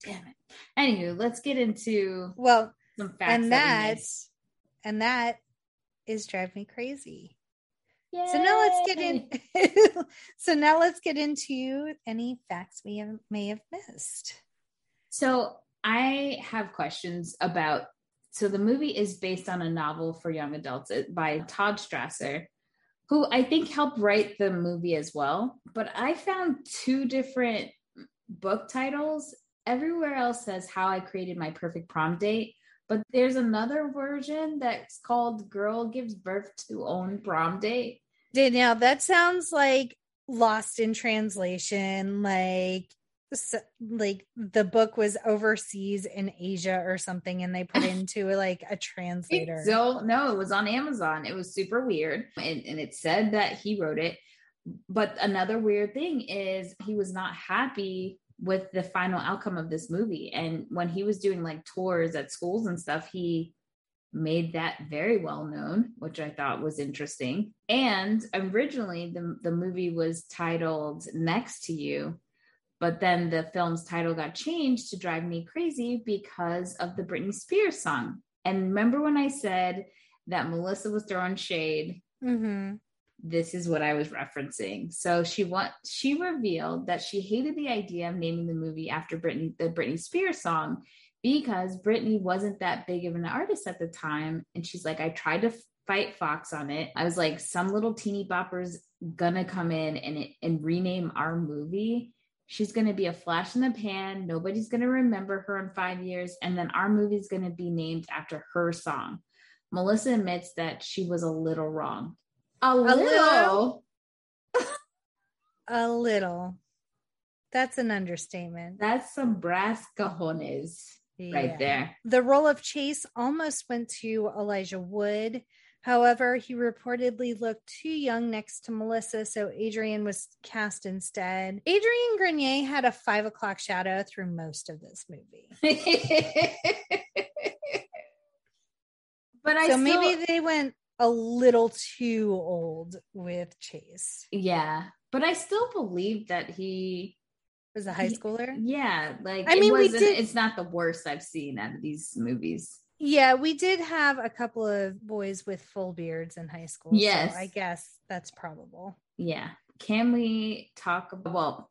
damn it. Anywho, let's get into well, some facts. and that, that and that is drive me crazy. So now let's get in. so now let's get into any facts we have, may have missed. So I have questions about. So the movie is based on a novel for young adults uh, by Todd Strasser, who I think helped write the movie as well. But I found two different book titles. Everywhere else says How I Created My Perfect Prom Date, but there's another version that's called Girl Gives Birth to Own Prom Date. Danielle, that sounds like lost in translation, like like the book was overseas in Asia or something and they put into like a translator. So no, it was on Amazon. It was super weird. And, and it said that he wrote it. But another weird thing is he was not happy with the final outcome of this movie. And when he was doing like tours at schools and stuff, he made that very well known, which I thought was interesting. And originally the, the movie was titled Next to You, but then the film's title got changed to Drive Me Crazy because of the Britney Spears song. And remember when I said that Melissa was throwing shade? Mm-hmm this is what I was referencing. So she want she revealed that she hated the idea of naming the movie after Britney the Britney Spears song because Britney wasn't that big of an artist at the time. And she's like, I tried to fight Fox on it. I was like, some little teeny bopper's gonna come in and and rename our movie. She's gonna be a flash in the pan. Nobody's gonna remember her in five years, and then our movie's gonna be named after her song. Melissa admits that she was a little wrong a little. A little. That's an understatement. That's some brass cojones yeah. right there. The role of Chase almost went to Elijah Wood. However, he reportedly looked too young next to Melissa, so Adrian was cast instead. Adrian Grenier had a five o'clock shadow through most of this movie. but I so still... maybe they went a little too old with Chase. Yeah. But I still believe that he was a high schooler. yeah. Like I mean we did, it's not the worst I've seen out of these movies. Yeah, we did have a couple of boys with full beards in high school. Yes. So I guess that's probable. Yeah. Can we talk about well,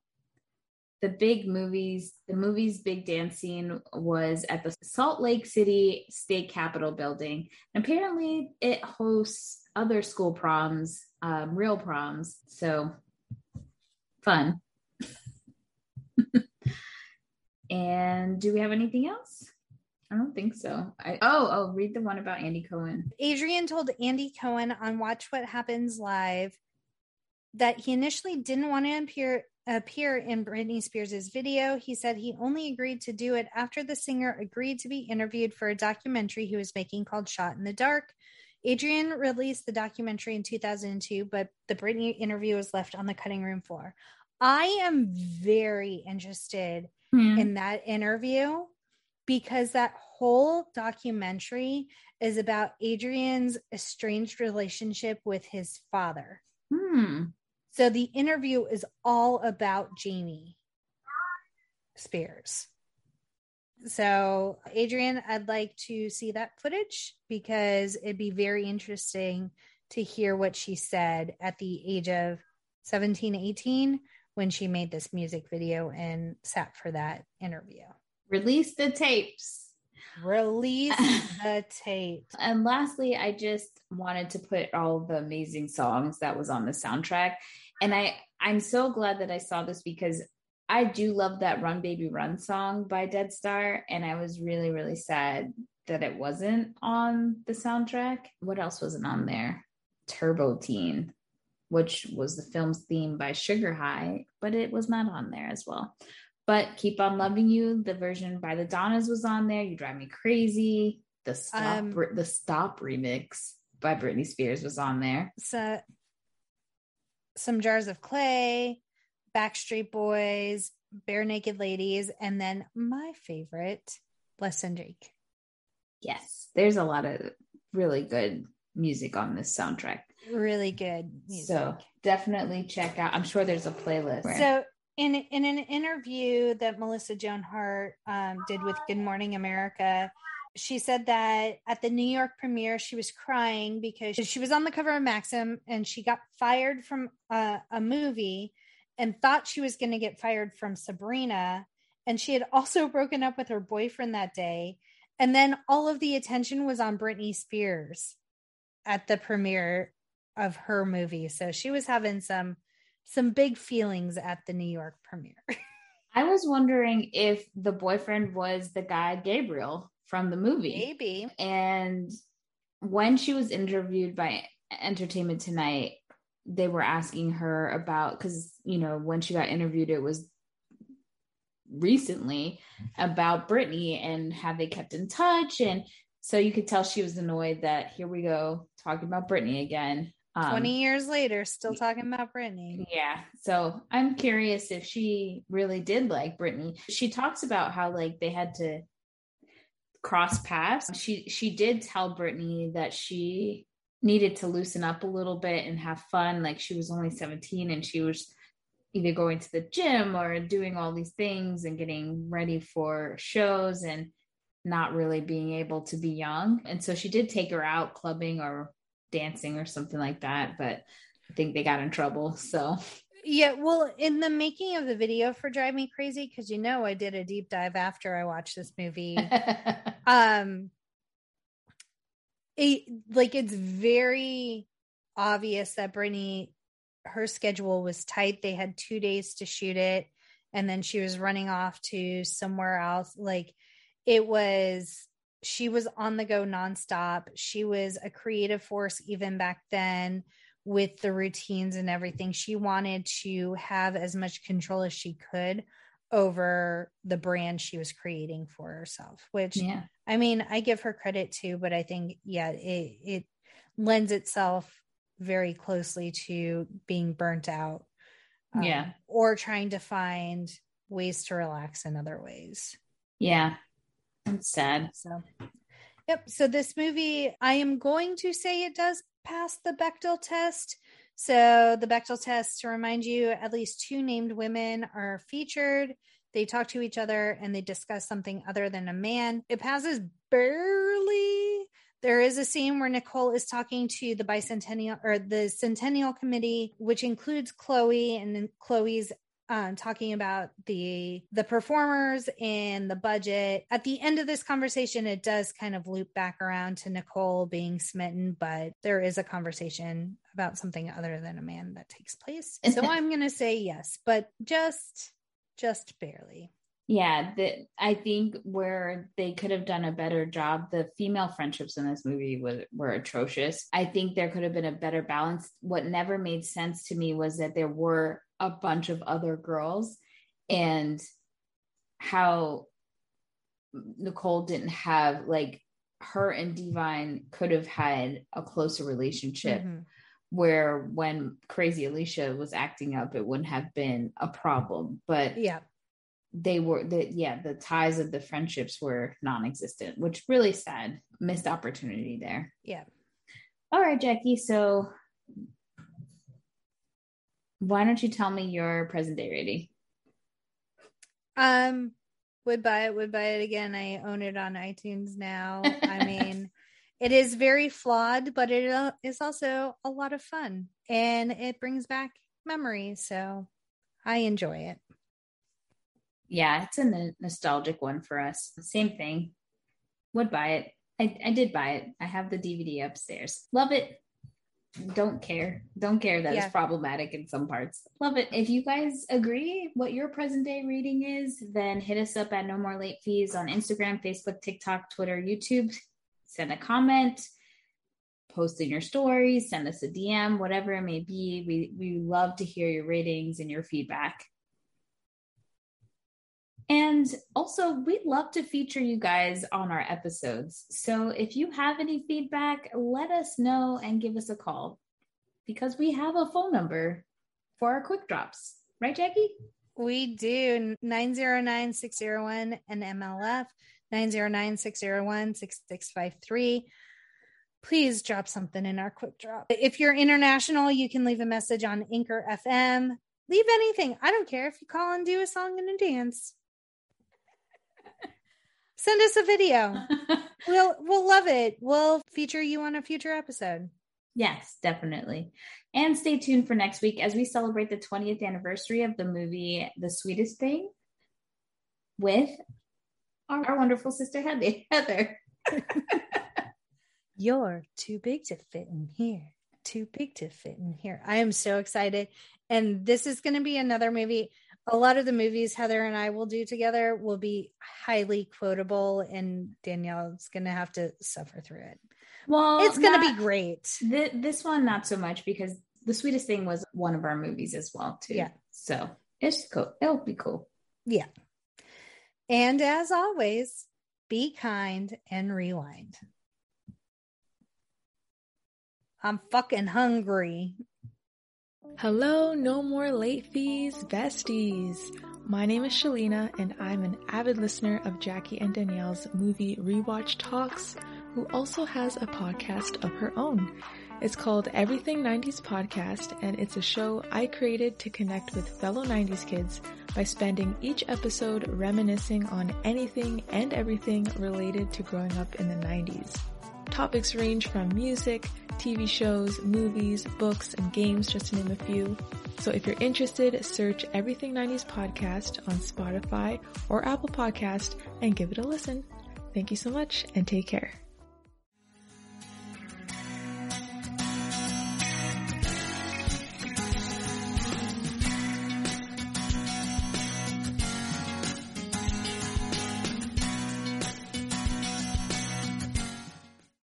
the big movies, the movie's big dance scene was at the Salt Lake City State Capitol building. And apparently, it hosts other school proms, um, real proms. So fun. and do we have anything else? I don't think so. I, oh, oh, read the one about Andy Cohen. Adrian told Andy Cohen on Watch What Happens Live that he initially didn't want to appear appear in Britney Spears' video. He said he only agreed to do it after the singer agreed to be interviewed for a documentary he was making called Shot in the Dark. Adrian released the documentary in 2002, but the Britney interview was left on the cutting room floor. I am very interested mm. in that interview because that whole documentary is about Adrian's estranged relationship with his father. Hmm. So the interview is all about Jamie Spears. So, Adrian, I'd like to see that footage because it'd be very interesting to hear what she said at the age of 17, 18 when she made this music video and sat for that interview. Release the tapes. Release the tapes. And lastly, I just wanted to put all the amazing songs that was on the soundtrack and I I'm so glad that I saw this because I do love that Run Baby Run song by Dead Star and I was really really sad that it wasn't on the soundtrack. What else wasn't on there? Turbo Teen, which was the film's theme by Sugar High, but it was not on there as well. But Keep on Loving You, the version by the Donnas was on there. You Drive Me Crazy. The Stop um, the Stop remix by Britney Spears was on there. So some jars of clay, Backstreet Boys, Barenaked Ladies, and then my favorite, Less Than Jake. Yes, there's a lot of really good music on this soundtrack. Really good music. So definitely check out. I'm sure there's a playlist. So in in an interview that Melissa Joan Hart um, did with Good Morning America, she said that at the New York premiere, she was crying because she was on the cover of Maxim and she got fired from a, a movie and thought she was going to get fired from Sabrina. and she had also broken up with her boyfriend that day. And then all of the attention was on Britney Spears at the premiere of her movie. So she was having some some big feelings at the New York premiere. I was wondering if the boyfriend was the guy Gabriel from the movie. Maybe. And when she was interviewed by Entertainment Tonight, they were asking her about because you know when she got interviewed, it was recently about Britney and have they kept in touch and so you could tell she was annoyed that here we go talking about Britney again. Um, 20 years later, still talking about Britney. Yeah. So I'm curious if she really did like Britney. She talks about how like they had to cross paths. She she did tell Britney that she needed to loosen up a little bit and have fun. Like she was only 17 and she was either going to the gym or doing all these things and getting ready for shows and not really being able to be young. And so she did take her out clubbing or dancing or something like that, but I think they got in trouble. So yeah, well, in the making of the video for Drive Me Crazy, because you know I did a deep dive after I watched this movie. um it like it's very obvious that Britney her schedule was tight. They had two days to shoot it, and then she was running off to somewhere else. Like it was, she was on the go nonstop. She was a creative force even back then with the routines and everything. She wanted to have as much control as she could over the brand she was creating for herself, which yeah. I mean, I give her credit too, but I think, yeah, it, it lends itself very closely to being burnt out. Um, yeah. Or trying to find ways to relax in other ways. Yeah. I'm sad. So, yep. So, this movie, I am going to say it does pass the Bechdel test. So, the Bechdel test, to remind you, at least two named women are featured. They talk to each other and they discuss something other than a man. It passes barely there is a scene where Nicole is talking to the bicentennial or the centennial committee, which includes Chloe, and Chloe's um, talking about the the performers and the budget. At the end of this conversation, it does kind of loop back around to Nicole being smitten, but there is a conversation about something other than a man that takes place. So I'm going to say yes, but just just barely yeah that i think where they could have done a better job the female friendships in this movie were, were atrocious i think there could have been a better balance what never made sense to me was that there were a bunch of other girls and how nicole didn't have like her and Dee Vine could have had a closer relationship mm-hmm. where when crazy alicia was acting up it wouldn't have been a problem but yeah. they were the yeah the ties of the friendships were non-existent which really sad missed opportunity there. Yeah. All right jackie so why don't you tell me your present day rating um would buy it would buy it again i own it on itunes now i mean it is very flawed but it uh, also a lot of fun and it brings back memories so i enjoy it yeah, it's a nostalgic one for us. Same thing. Would buy it. I, I did buy it. I have the DVD upstairs. Love it. Don't care. Don't care that yeah. it's problematic in some parts. Love it. If you guys agree what your present day reading is, then hit us up at No More Late Fees on Instagram, Facebook, TikTok, Twitter, YouTube. Send a comment, post in your stories, send us a DM, whatever it may be. We we love to hear your ratings and your feedback. And also, we'd love to feature you guys on our episodes. So if you have any feedback, let us know and give us a call because we have a phone number for our quick drops. Right, Jackie? We do 909 601 and MLF 909 601 6653 please drop something in our quick drop. If you're international, you can leave a message on Anchor FM. Leave anything. I don't care if you call and do a song and a dance send us a video. we'll we'll love it. We'll feature you on a future episode. Yes, definitely. And stay tuned for next week as we celebrate the 20th anniversary of the movie The Sweetest Thing. with our, our wonderful sister Heather. You're too big to fit in here. Too big to fit in here. I am so excited. And this is going to be another movie. A lot of the movies Heather and I will do together will be highly quotable, and Danielle's going to have to suffer through it. Well, it's going to be great. Th- this one, not so much because the sweetest thing was one of our movies as well, too. Yeah. So it's cool. It'll be cool. Yeah. And as always, be kind and rewind. I'm fucking hungry. Hello, no more late fees, besties. My name is Shalina, and I'm an avid listener of Jackie and Danielle's movie rewatch talks, who also has a podcast of her own. It's called Everything 90s Podcast, and it's a show I created to connect with fellow 90s kids by spending each episode reminiscing on anything and everything related to growing up in the 90s. Topics range from music, TV shows, movies, books, and games, just to name a few. So if you're interested, search Everything 90s Podcast on Spotify or Apple Podcast and give it a listen. Thank you so much and take care.